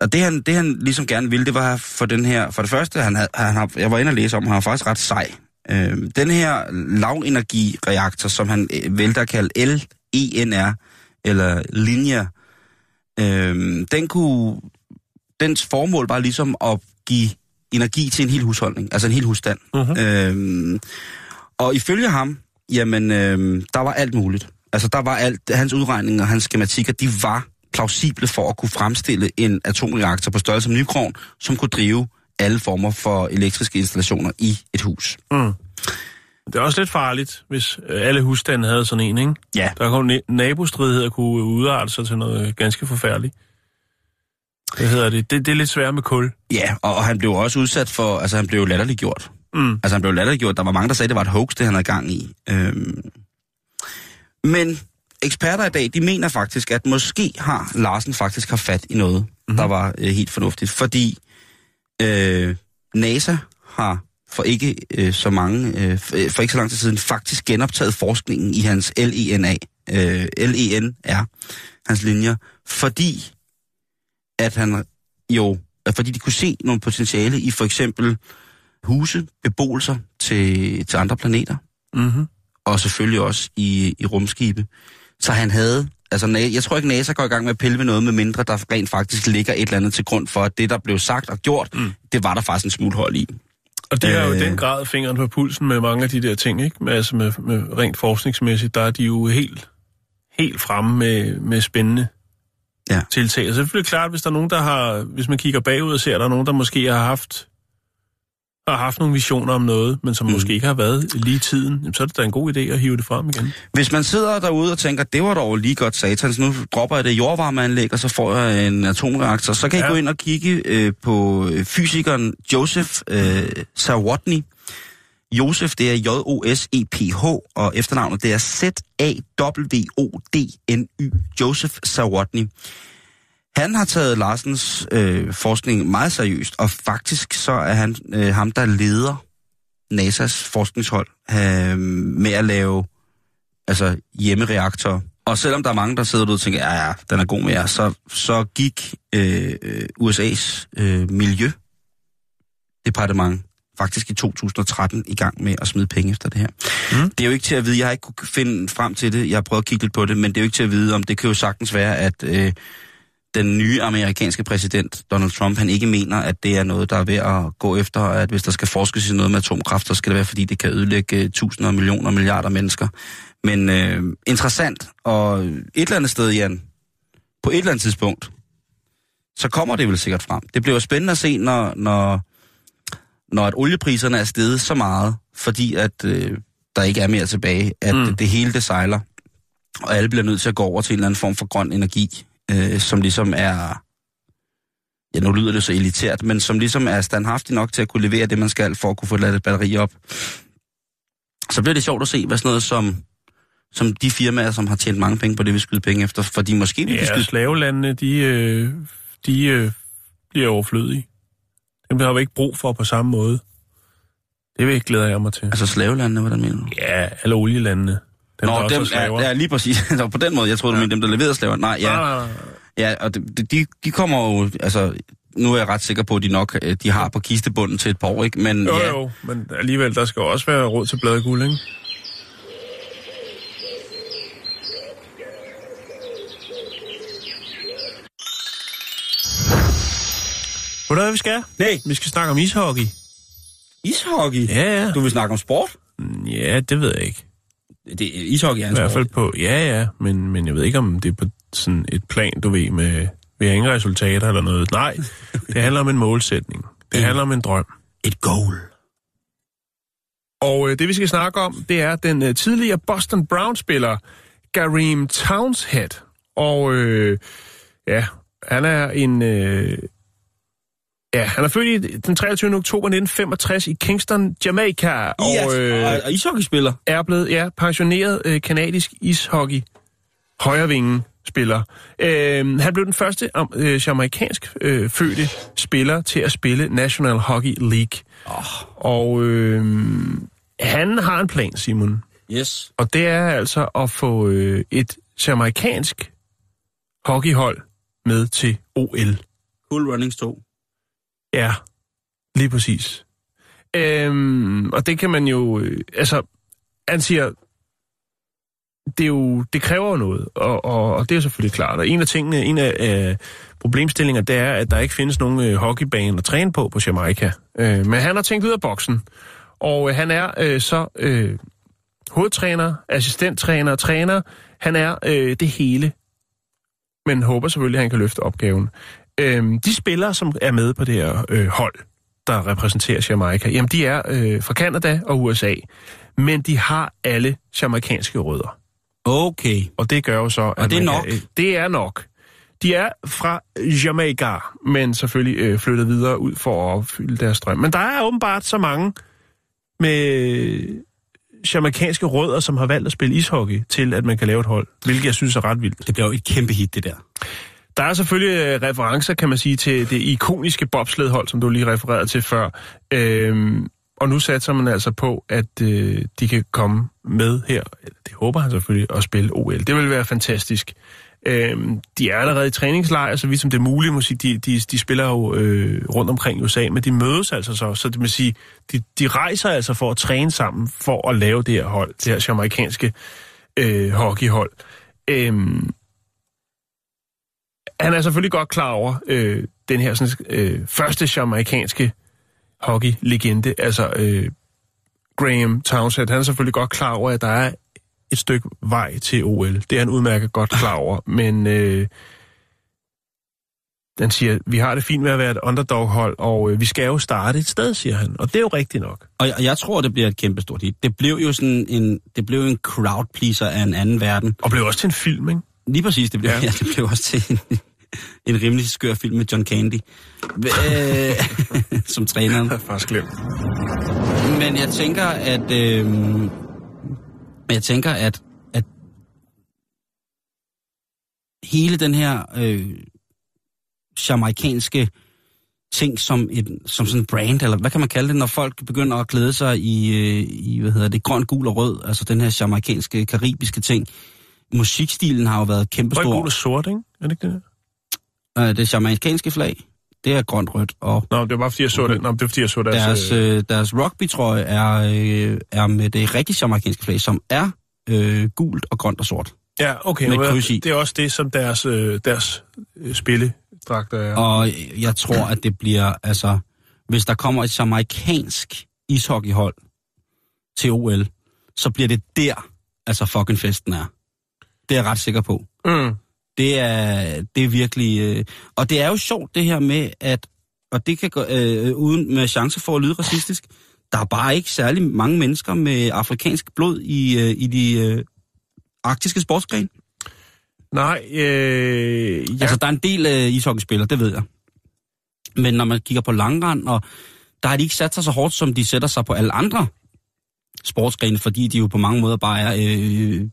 Og det han, det han ligesom gerne ville, det var for den her... For det første, han havde, han har, jeg var inde og læse om, han var faktisk ret sej. Øh, den her lavenergireaktor, som han øh, vælter at kalde LENR, eller linjer, øh, den kunne... Dens formål var ligesom at give energi til en hel husholdning, altså en hel husstand. Uh-huh. Øhm, og ifølge ham, jamen, øhm, der var alt muligt. Altså, der var alt, hans udregninger og hans skematikker, de var plausible for at kunne fremstille en atomreaktor på størrelse som Nykron, som kunne drive alle former for elektriske installationer i et hus. Mm. Det er også lidt farligt, hvis øh, alle husstande havde sådan en, ikke? Ja. Der kunne nabostridigheder kunne udarte sig til noget ganske forfærdeligt. Hvad hedder det? det? Det er lidt svært med kul. Ja, og, og han blev også udsat for, altså han blev latterliggjort. Mm. Altså han blev latterliggjort. Der var mange, der sagde, det var et hoax, det han havde gang i. Øhm. Men eksperter i dag, de mener faktisk, at måske har Larsen faktisk har fat i noget, mm. der var øh, helt fornuftigt. Fordi øh, NASA har for ikke øh, så mange, øh, for ikke så lang tid siden, faktisk genoptaget forskningen i hans LENA, øh, LENR, hans linjer, fordi at han jo, fordi de kunne se nogle potentiale i for eksempel huse, beboelser til, til andre planeter, mm-hmm. og selvfølgelig også i, i rumskibe. Så han havde, altså jeg tror ikke NASA går i gang med at pille med noget, med mindre der rent faktisk ligger et eller andet til grund for, at det, der blev sagt og gjort, mm. det var der faktisk en smule hold i. Og det er jo øh, den grad fingeren på pulsen med mange af de der ting, ikke? Med, altså med, med rent forskningsmæssigt, der er de jo helt, helt fremme med, med spændende ja. tiltag. Og så er det klart, hvis der er nogen, der har, hvis man kigger bagud og ser, at der er nogen, der måske har haft, har haft nogle visioner om noget, men som mm. måske ikke har været lige tiden, så er det da en god idé at hive det frem igen. Hvis man sidder derude og tænker, det var dog lige godt satans, nu dropper jeg det jordvarmeanlæg, og så får jeg en atomreaktor, så kan ja. I gå ind og kigge øh, på fysikeren Joseph øh, Zawodny. Josef, det er J-O-S-E-P-H, og efternavnet det er Z-A-W-O-D-N-Y. Joseph Sawatny. Han har taget Larsens øh, forskning meget seriøst, og faktisk så er han øh, ham, der leder NASA's forskningshold øh, med at lave altså hjemmereaktorer. Og selvom der er mange, der sidder og tænker, ja, ja, den er god med jer, så, så gik øh, øh USA's øh, miljødepartement faktisk i 2013 i gang med at smide penge efter det her. Mm. Det er jo ikke til at vide, jeg har ikke kunne finde frem til det, jeg har prøvet at kigge lidt på det, men det er jo ikke til at vide, om det kan jo sagtens være, at øh, den nye amerikanske præsident, Donald Trump, han ikke mener, at det er noget, der er ved at gå efter, at hvis der skal forskes i noget med atomkraft, så skal det være, fordi det kan ødelægge øh, tusinder, millioner, milliarder mennesker. Men øh, interessant, og et eller andet sted, Jan, på et eller andet tidspunkt, så kommer det vel sikkert frem. Det bliver spændende at se, når, når når at oliepriserne er steget så meget, fordi at øh, der ikke er mere tilbage, at mm. det, hele det sejler, og alle bliver nødt til at gå over til en eller anden form for grøn energi, øh, som ligesom er, ja nu lyder det så elitært, men som ligesom er standhaftig nok til at kunne levere det, man skal, for at kunne få ladet batteri op. Så bliver det sjovt at se, hvad sådan noget som, som de firmaer, som har tjent mange penge på det, vil skyde penge efter, fordi måske ja, skyde... slavelandene, de, øh, de øh, bliver overflødige. Dem har vi ikke brug for på samme måde. Det glæder jeg mig til. Altså slavelandene, hvordan mener du? Ja, alle olielandene. Dem, Nå, dem, er, ja, lige præcis. på den måde, jeg troede, du ja. mente dem, der leverede slaver. Nej, ja. Ja, og de, de, de kommer jo, altså, nu er jeg ret sikker på, at de nok øh, de har på kistebunden til et par år, ikke? Men, jo, ja. jo, men alligevel, der skal også være råd til bladguld, ikke? Ved du hvad vi skal? Nej. Vi skal snakke om ishockey. Ishockey? Ja, ja. Du vil snakke om sport? Ja, det ved jeg ikke. Det, ishockey er en I hvert sport. fald på, ja ja, men, men jeg ved ikke, om det er på sådan et plan, du ved, med, med ingen resultater eller noget. Nej, det handler om en målsætning. Det En- handler om en drøm. Et goal. Og øh, det vi skal snakke om, det er den øh, tidligere Boston Brown-spiller, Kareem Townshead. Og øh, ja, han er en... Øh, ja, han er født i den 23. oktober 1965 i Kingston, Jamaica. Og, øh, og, og ishockeyspiller. er blevet ja, pensioneret øh, kanadisk ishockey højrevinge spiller. Øh, han blev den første øh, jamaikansk øh, fødte spiller til at spille National Hockey League. Oh. Og øh, han har en plan, Simon. Yes. Og det er altså at få øh, et jamaikansk hockeyhold med til OL. Cool Runnings 2. Ja, lige præcis. Øhm, og det kan man jo... Øh, altså, han siger, det, er jo, det kræver jo noget, og, og, og det er selvfølgelig klart. Og en af tingene, en af øh, problemstillinger, det er, at der ikke findes nogen øh, hockeybane at træne på på Jamaica. Øh, men han har tænkt ud af boksen, og øh, han er øh, så øh, hovedtræner, assistenttræner, træner. Han er øh, det hele, men håber selvfølgelig, at han kan løfte opgaven. Øhm, de spillere, som er med på det her øh, hold, der repræsenterer Jamaica, jamen de er øh, fra Canada og USA, men de har alle jamaikanske rødder. Okay. Og det gør jo så... at det er nok? Kan, øh, det er nok. De er fra Jamaica, men selvfølgelig øh, flyttet videre ud for at opfylde deres drøm. Men der er åbenbart så mange med jamaikanske rødder, som har valgt at spille ishockey, til at man kan lave et hold, hvilket jeg synes er ret vildt. Det bliver jo et kæmpe hit, det der. Der er selvfølgelig øh, referencer, kan man sige, til det ikoniske bobsledhold, som du lige refererede til før. Øhm, og nu satser man altså på, at øh, de kan komme med her. Det håber han selvfølgelig at spille OL. Det vil være fantastisk. Øhm, de er allerede i træningslejr, så vidt som det er muligt. Må sige, de, de, de spiller jo øh, rundt omkring i USA, men de mødes altså så. Så det vil sige, de, de rejser altså for at træne sammen, for at lave det her hold, det her jamaikanske øh, hockeyhold. Øhm, han er selvfølgelig godt klar over øh, den her sådan, øh, første jamaikanske hockey-legende, altså øh, Graham Townsend. Han er selvfølgelig godt klar over, at der er et stykke vej til OL. Det er han udmærket godt klar over, men øh, den siger, vi har det fint med at være et underdog-hold, og øh, vi skal jo starte et sted, siger han. Og det er jo rigtigt nok. Og jeg, og jeg tror, det bliver et kæmpe stort hit. Det blev jo sådan en, det blev en crowd pleaser af en anden verden. Og blev også til en film, ikke? Lige præcis, det blev, ja. Ja, det blev også til en, en rimelig skør film med John Candy. Øh, som træneren. Har faktisk glemt. Men jeg tænker, at... Øh, jeg tænker, at, at hele den her øh, jamaikanske ting som, et, som sådan en brand, eller hvad kan man kalde det, når folk begynder at klæde sig i, øh, i hvad hedder det, grøn, gul og rød, altså den her jamaikanske, karibiske ting. Musikstilen har jo været kæmpestor. gul og sort, ikke? Er det ikke det? Øh, det jamaikanske flag, det er grønt, rødt, og Nå, det var bare fordi, jeg så det. Nå, det var fordi, jeg så deres... deres, øh, øh, deres rugby-trøje er, øh, er med det rigtige jamaikanske flag, som er øh, gult og grønt og sort. Ja, okay. med kryds i. Det er også det, som deres, øh, deres øh, spilledragter er. Og jeg tror, at det bliver, altså, hvis der kommer et jamaikansk ishockeyhold til OL, så bliver det der, altså fucking festen er. Det er jeg ret sikker på. Mm. Det er, det er virkelig... Øh, og det er jo sjovt det her med, at... Og det kan gå, øh, uden med chance for at lyde racistisk. Der er bare ikke særlig mange mennesker med afrikansk blod i, øh, i de øh, arktiske sportsgrene. Nej, øh, Ja. ja. Altså, der er en del øh, ishockeyspillere, det ved jeg. Men når man kigger på langrand, og der har de ikke sat sig så hårdt, som de sætter sig på alle andre sportsgrene, fordi de jo på mange måder bare er øh,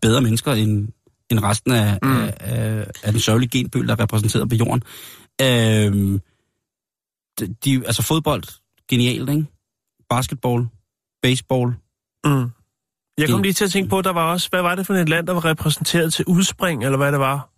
bedre mennesker end, end resten af, mm. af, af, af den sørgelige genbøl, der er repræsenteret på jorden. Øh, de, de, altså fodbold, genialt, ikke? Basketball, baseball. Mm. Jeg kom lige til at tænke på, der var også, hvad var det for et land, der var repræsenteret til udspring, eller hvad det var?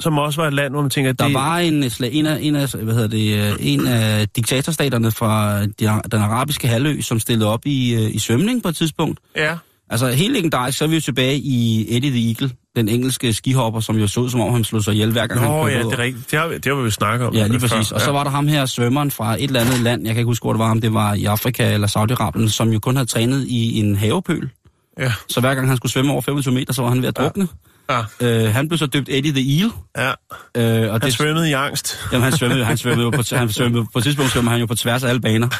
Som også var et land, hvor man tænker, Der det... var en, en, af, en, af, hvad hedder det, øh, en af diktatorstaterne fra de- den arabiske halvø, som stillede op i, øh, i svømning på et tidspunkt. Ja, Altså helt legendarisk, så er vi jo tilbage i Eddie the Eagle, den engelske skihopper, som jo så ud, som om han slog sig ihjel hver gang han Nå kørte ja, ud. det er rigtigt. Det har, vi- det har vi jo snakket om. Ja, lige præcis. Og så var der ham her, svømmeren fra et eller andet land, jeg kan ikke huske, hvor det var, om det var i Afrika eller Saudi-Arabien, som jo kun havde trænet i en havepøl. Ja, Så hver gang han skulle svømme over 25 meter, så var han ved at drukne. ja, Øh, han blev så døbt Eddie the Eel. ja. Øh, og Han det, svømmede i angst. jamen, han svømmede, han svømmede jo på, han svømmede, på et tidspunkt svømmer han jo på tværs af alle baner.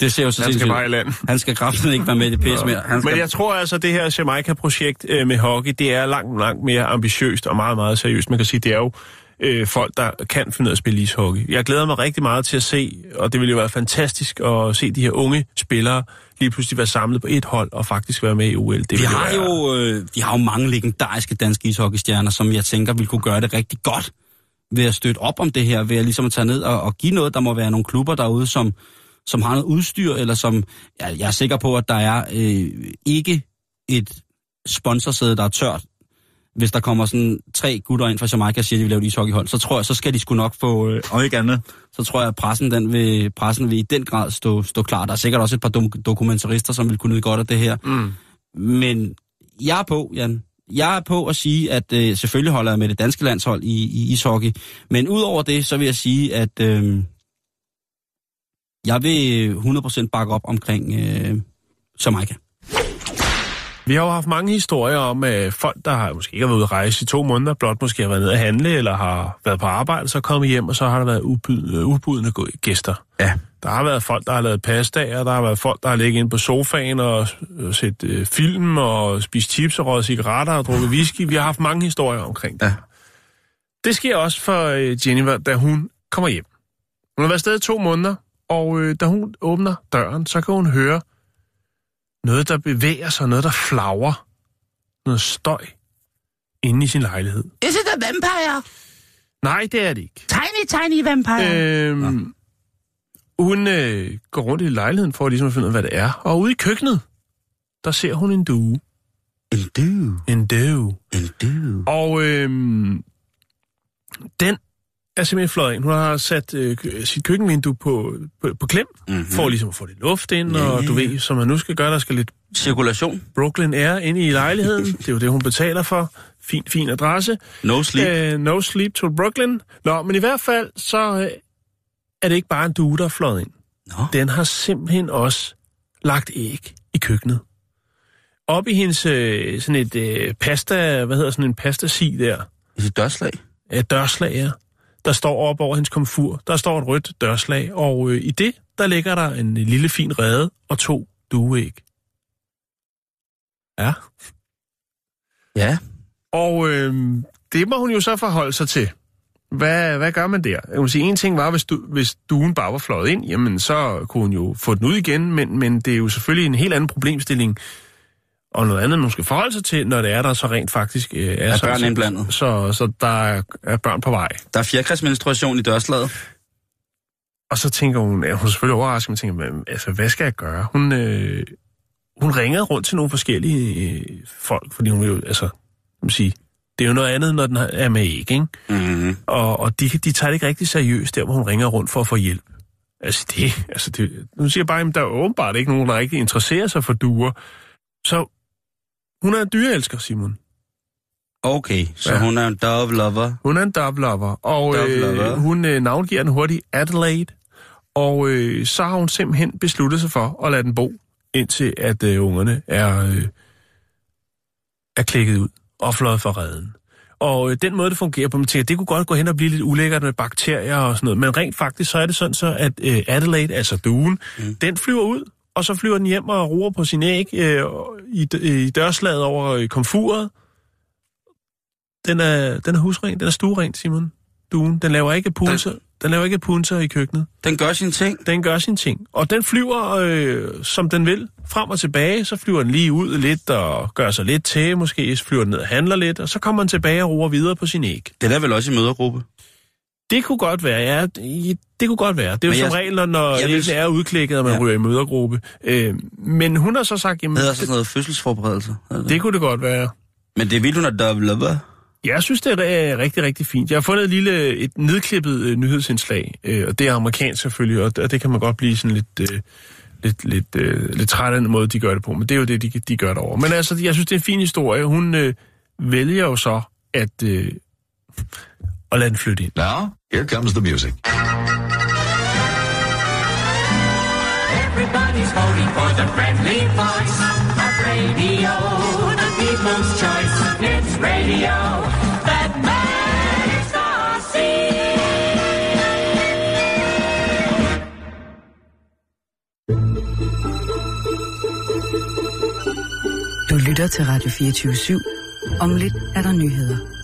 Det ser jo så Han skal bare i land. Han skal kraften ikke være med i det pis mere. Han skal, Men jeg tror altså, at det her Jamaica-projekt øh, med hockey, det er langt, langt mere ambitiøst og meget, meget seriøst. Man kan sige, det er jo øh, folk, der kan finde ud af at spille ishockey. Jeg glæder mig rigtig meget til at se, og det ville jo være fantastisk at se de her unge spillere lige pludselig være samlet på et hold og faktisk være med i OL. Det vi har være- jo, øh, vi har jo mange legendariske danske ishockeystjerner, som jeg tænker ville kunne gøre det rigtig godt ved at støtte op om det her, ved at ligesom at tage ned og, og give noget. Der må være nogle klubber derude, som, som har noget udstyr, eller som, jeg, jeg er sikker på, at der er øh, ikke et sponsorsæde, der er tørt. Hvis der kommer sådan tre gutter ind fra Jamaica og siger, at de vil lave et ishockeyhold, så tror jeg, så skal de sgu nok få, øh, og ikke andet, så tror jeg, at pressen, den vil, pressen vil i den grad stå, stå klar. Der er sikkert også et par dom- dokumentarister, som vil kunne nyde godt af det her. Mm. Men jeg er på, Jan. Jeg er på at sige, at øh, selvfølgelig holder jeg med det danske landshold i, i ishockey. Men udover det, så vil jeg sige, at øh, jeg vil 100% bakke op omkring øh, Jamaica. Vi har jo haft mange historier om at folk, der har måske ikke har været ude at rejse i to måneder, blot måske har været nede at handle, eller har været på arbejde, så kommet hjem, og så har der været ubud, øh, ubudne gå- gæster. Ja. Der har været folk, der har lavet pastaer, der har været folk, der har ligget inde på sofaen og øh, set øh, film og spist chips og røget cigaretter og drukket whisky. Vi har haft mange historier omkring det. Ja. Det sker også for øh, Jennifer, da hun kommer hjem. Hun har været afsted i to måneder, og øh, da hun åbner døren, så kan hun høre noget, der bevæger sig, noget, der flagrer. Noget støj inde i sin lejlighed. Is it a vampire? Nej, det er det ikke. Tiny, tiny vampire. Øhm, hun øh, går rundt i lejligheden for ligesom at finde ud af, hvad det er. Og ude i køkkenet, der ser hun en due. En due, En due. en due. Og øhm, den er simpelthen fløjet ind. Hun har sat øh, sit køkkenvindue på, på, på klem, mm-hmm. for ligesom at få lidt luft ind, og du ved, som man nu skal gøre, der skal lidt Cirkulation. Brooklyn Air inde i lejligheden. Det er jo det, hun betaler for. Fin, fin adresse. No sleep. Uh, no sleep to Brooklyn. Nå, men i hvert fald, så uh, er det ikke bare en due, der er fløjet ind. Nå. Den har simpelthen også lagt æg i køkkenet. Op i hendes øh, sådan et øh, pasta, hvad hedder sådan en pastasi der, sit dørslag. et dørslag, ja. Der står op over hendes komfur, der står et rødt dørslag, og øh, i det, der ligger der en lille fin rede og to dueæg. Ja. Ja. Og øh, det må hun jo så forholde sig til. Hvad, hvad gør man der? Jeg vil sige, en ting var, hvis, du, hvis duen bare var fløjet ind, jamen så kunne hun jo få den ud igen, men, men det er jo selvfølgelig en helt anden problemstilling, og noget andet, man skal forholde sig til, når det er, der så rent faktisk øh, er, Er så, børn så, indblandet? Så, så der er, er børn på vej. Der er fjerkræsmenstruation i dørslaget. Og så tænker hun, ja, hun er selvfølgelig overrasket, men tænker, "Men, altså, hvad skal jeg gøre? Hun, øh, hun ringer rundt til nogle forskellige øh, folk, fordi hun vil jo, altså, man sige, det er jo noget andet, når den er med æg, ikke? Mm-hmm. Og, og de, de tager det ikke rigtig seriøst, der hvor hun ringer rundt for at få hjælp. Altså det, altså det, nu siger jeg bare, at der er åbenbart ikke nogen, der rigtig interesserer sig for duer. Så hun er en dyreelsker, Simon. Okay, så Ja. hun er en dove lover. Hun er en dove lover, og Dove lover. øh, hun øh, navngiver den hurtigt Adelaide. Og øh, så har hun simpelthen besluttet sig for at lade den bo, indtil at øh, ungerne er, øh, er klikket ud og fløjet fra redden. Og øh, den måde, det fungerer på, man tænker, det kunne godt gå hen og blive lidt ulækkert med bakterier og sådan noget. Men rent faktisk, så er det sådan så, at øh, Adelaide, altså duen, mm. den flyver ud, og så flyver den hjem og roer på sin æg øh, i, i dørslaget over øh, komfuret. Den er, den er husren, den er stueren, Simon. Duen. Den laver ikke punser, den... den laver ikke punser i køkkenet. Den gør sin ting. Den gør sin ting. Og den flyver, øh, som den vil, frem og tilbage. Så flyver den lige ud lidt og gør sig lidt til. Måske flyver den ned og handler lidt. Og så kommer den tilbage og roer videre på sin æg. Det er vel også i mødergruppe. Det kunne godt være, ja. Det det kunne godt være. Det er jo Men som jeg- regel, når- når jeg vil- er udklækket, og man ja. Ja. ryger i mødergruppe. Øh, men hun har så sagt, jamen, Det det, sådan noget fødselsforberedelse. hedder det kunne det godt være. Men det er vildt, hun er dove lover. Jeg synes, det er rigtig, rigtig fint. Jeg har fundet et lille, et nedklippet øh, nyhedsindslag, øh, og det er amerikansk selvfølgelig, og, og det kan man godt blive sådan lidt, øh, lidt, lidt, øh, lidt træt af den måde, de gør det på, men det er jo det, de, de gør derovre. Men altså, jeg synes, det er en fin historie. Hun øh, vælger jo så at, øh, at lade den flytte ind. Now, here comes the music. Everybody's voting for the friendly voice of radio, the people's choice. It's radio that makes us see. Du lytter til Radio 24 /7. Om lidt er der nyheder.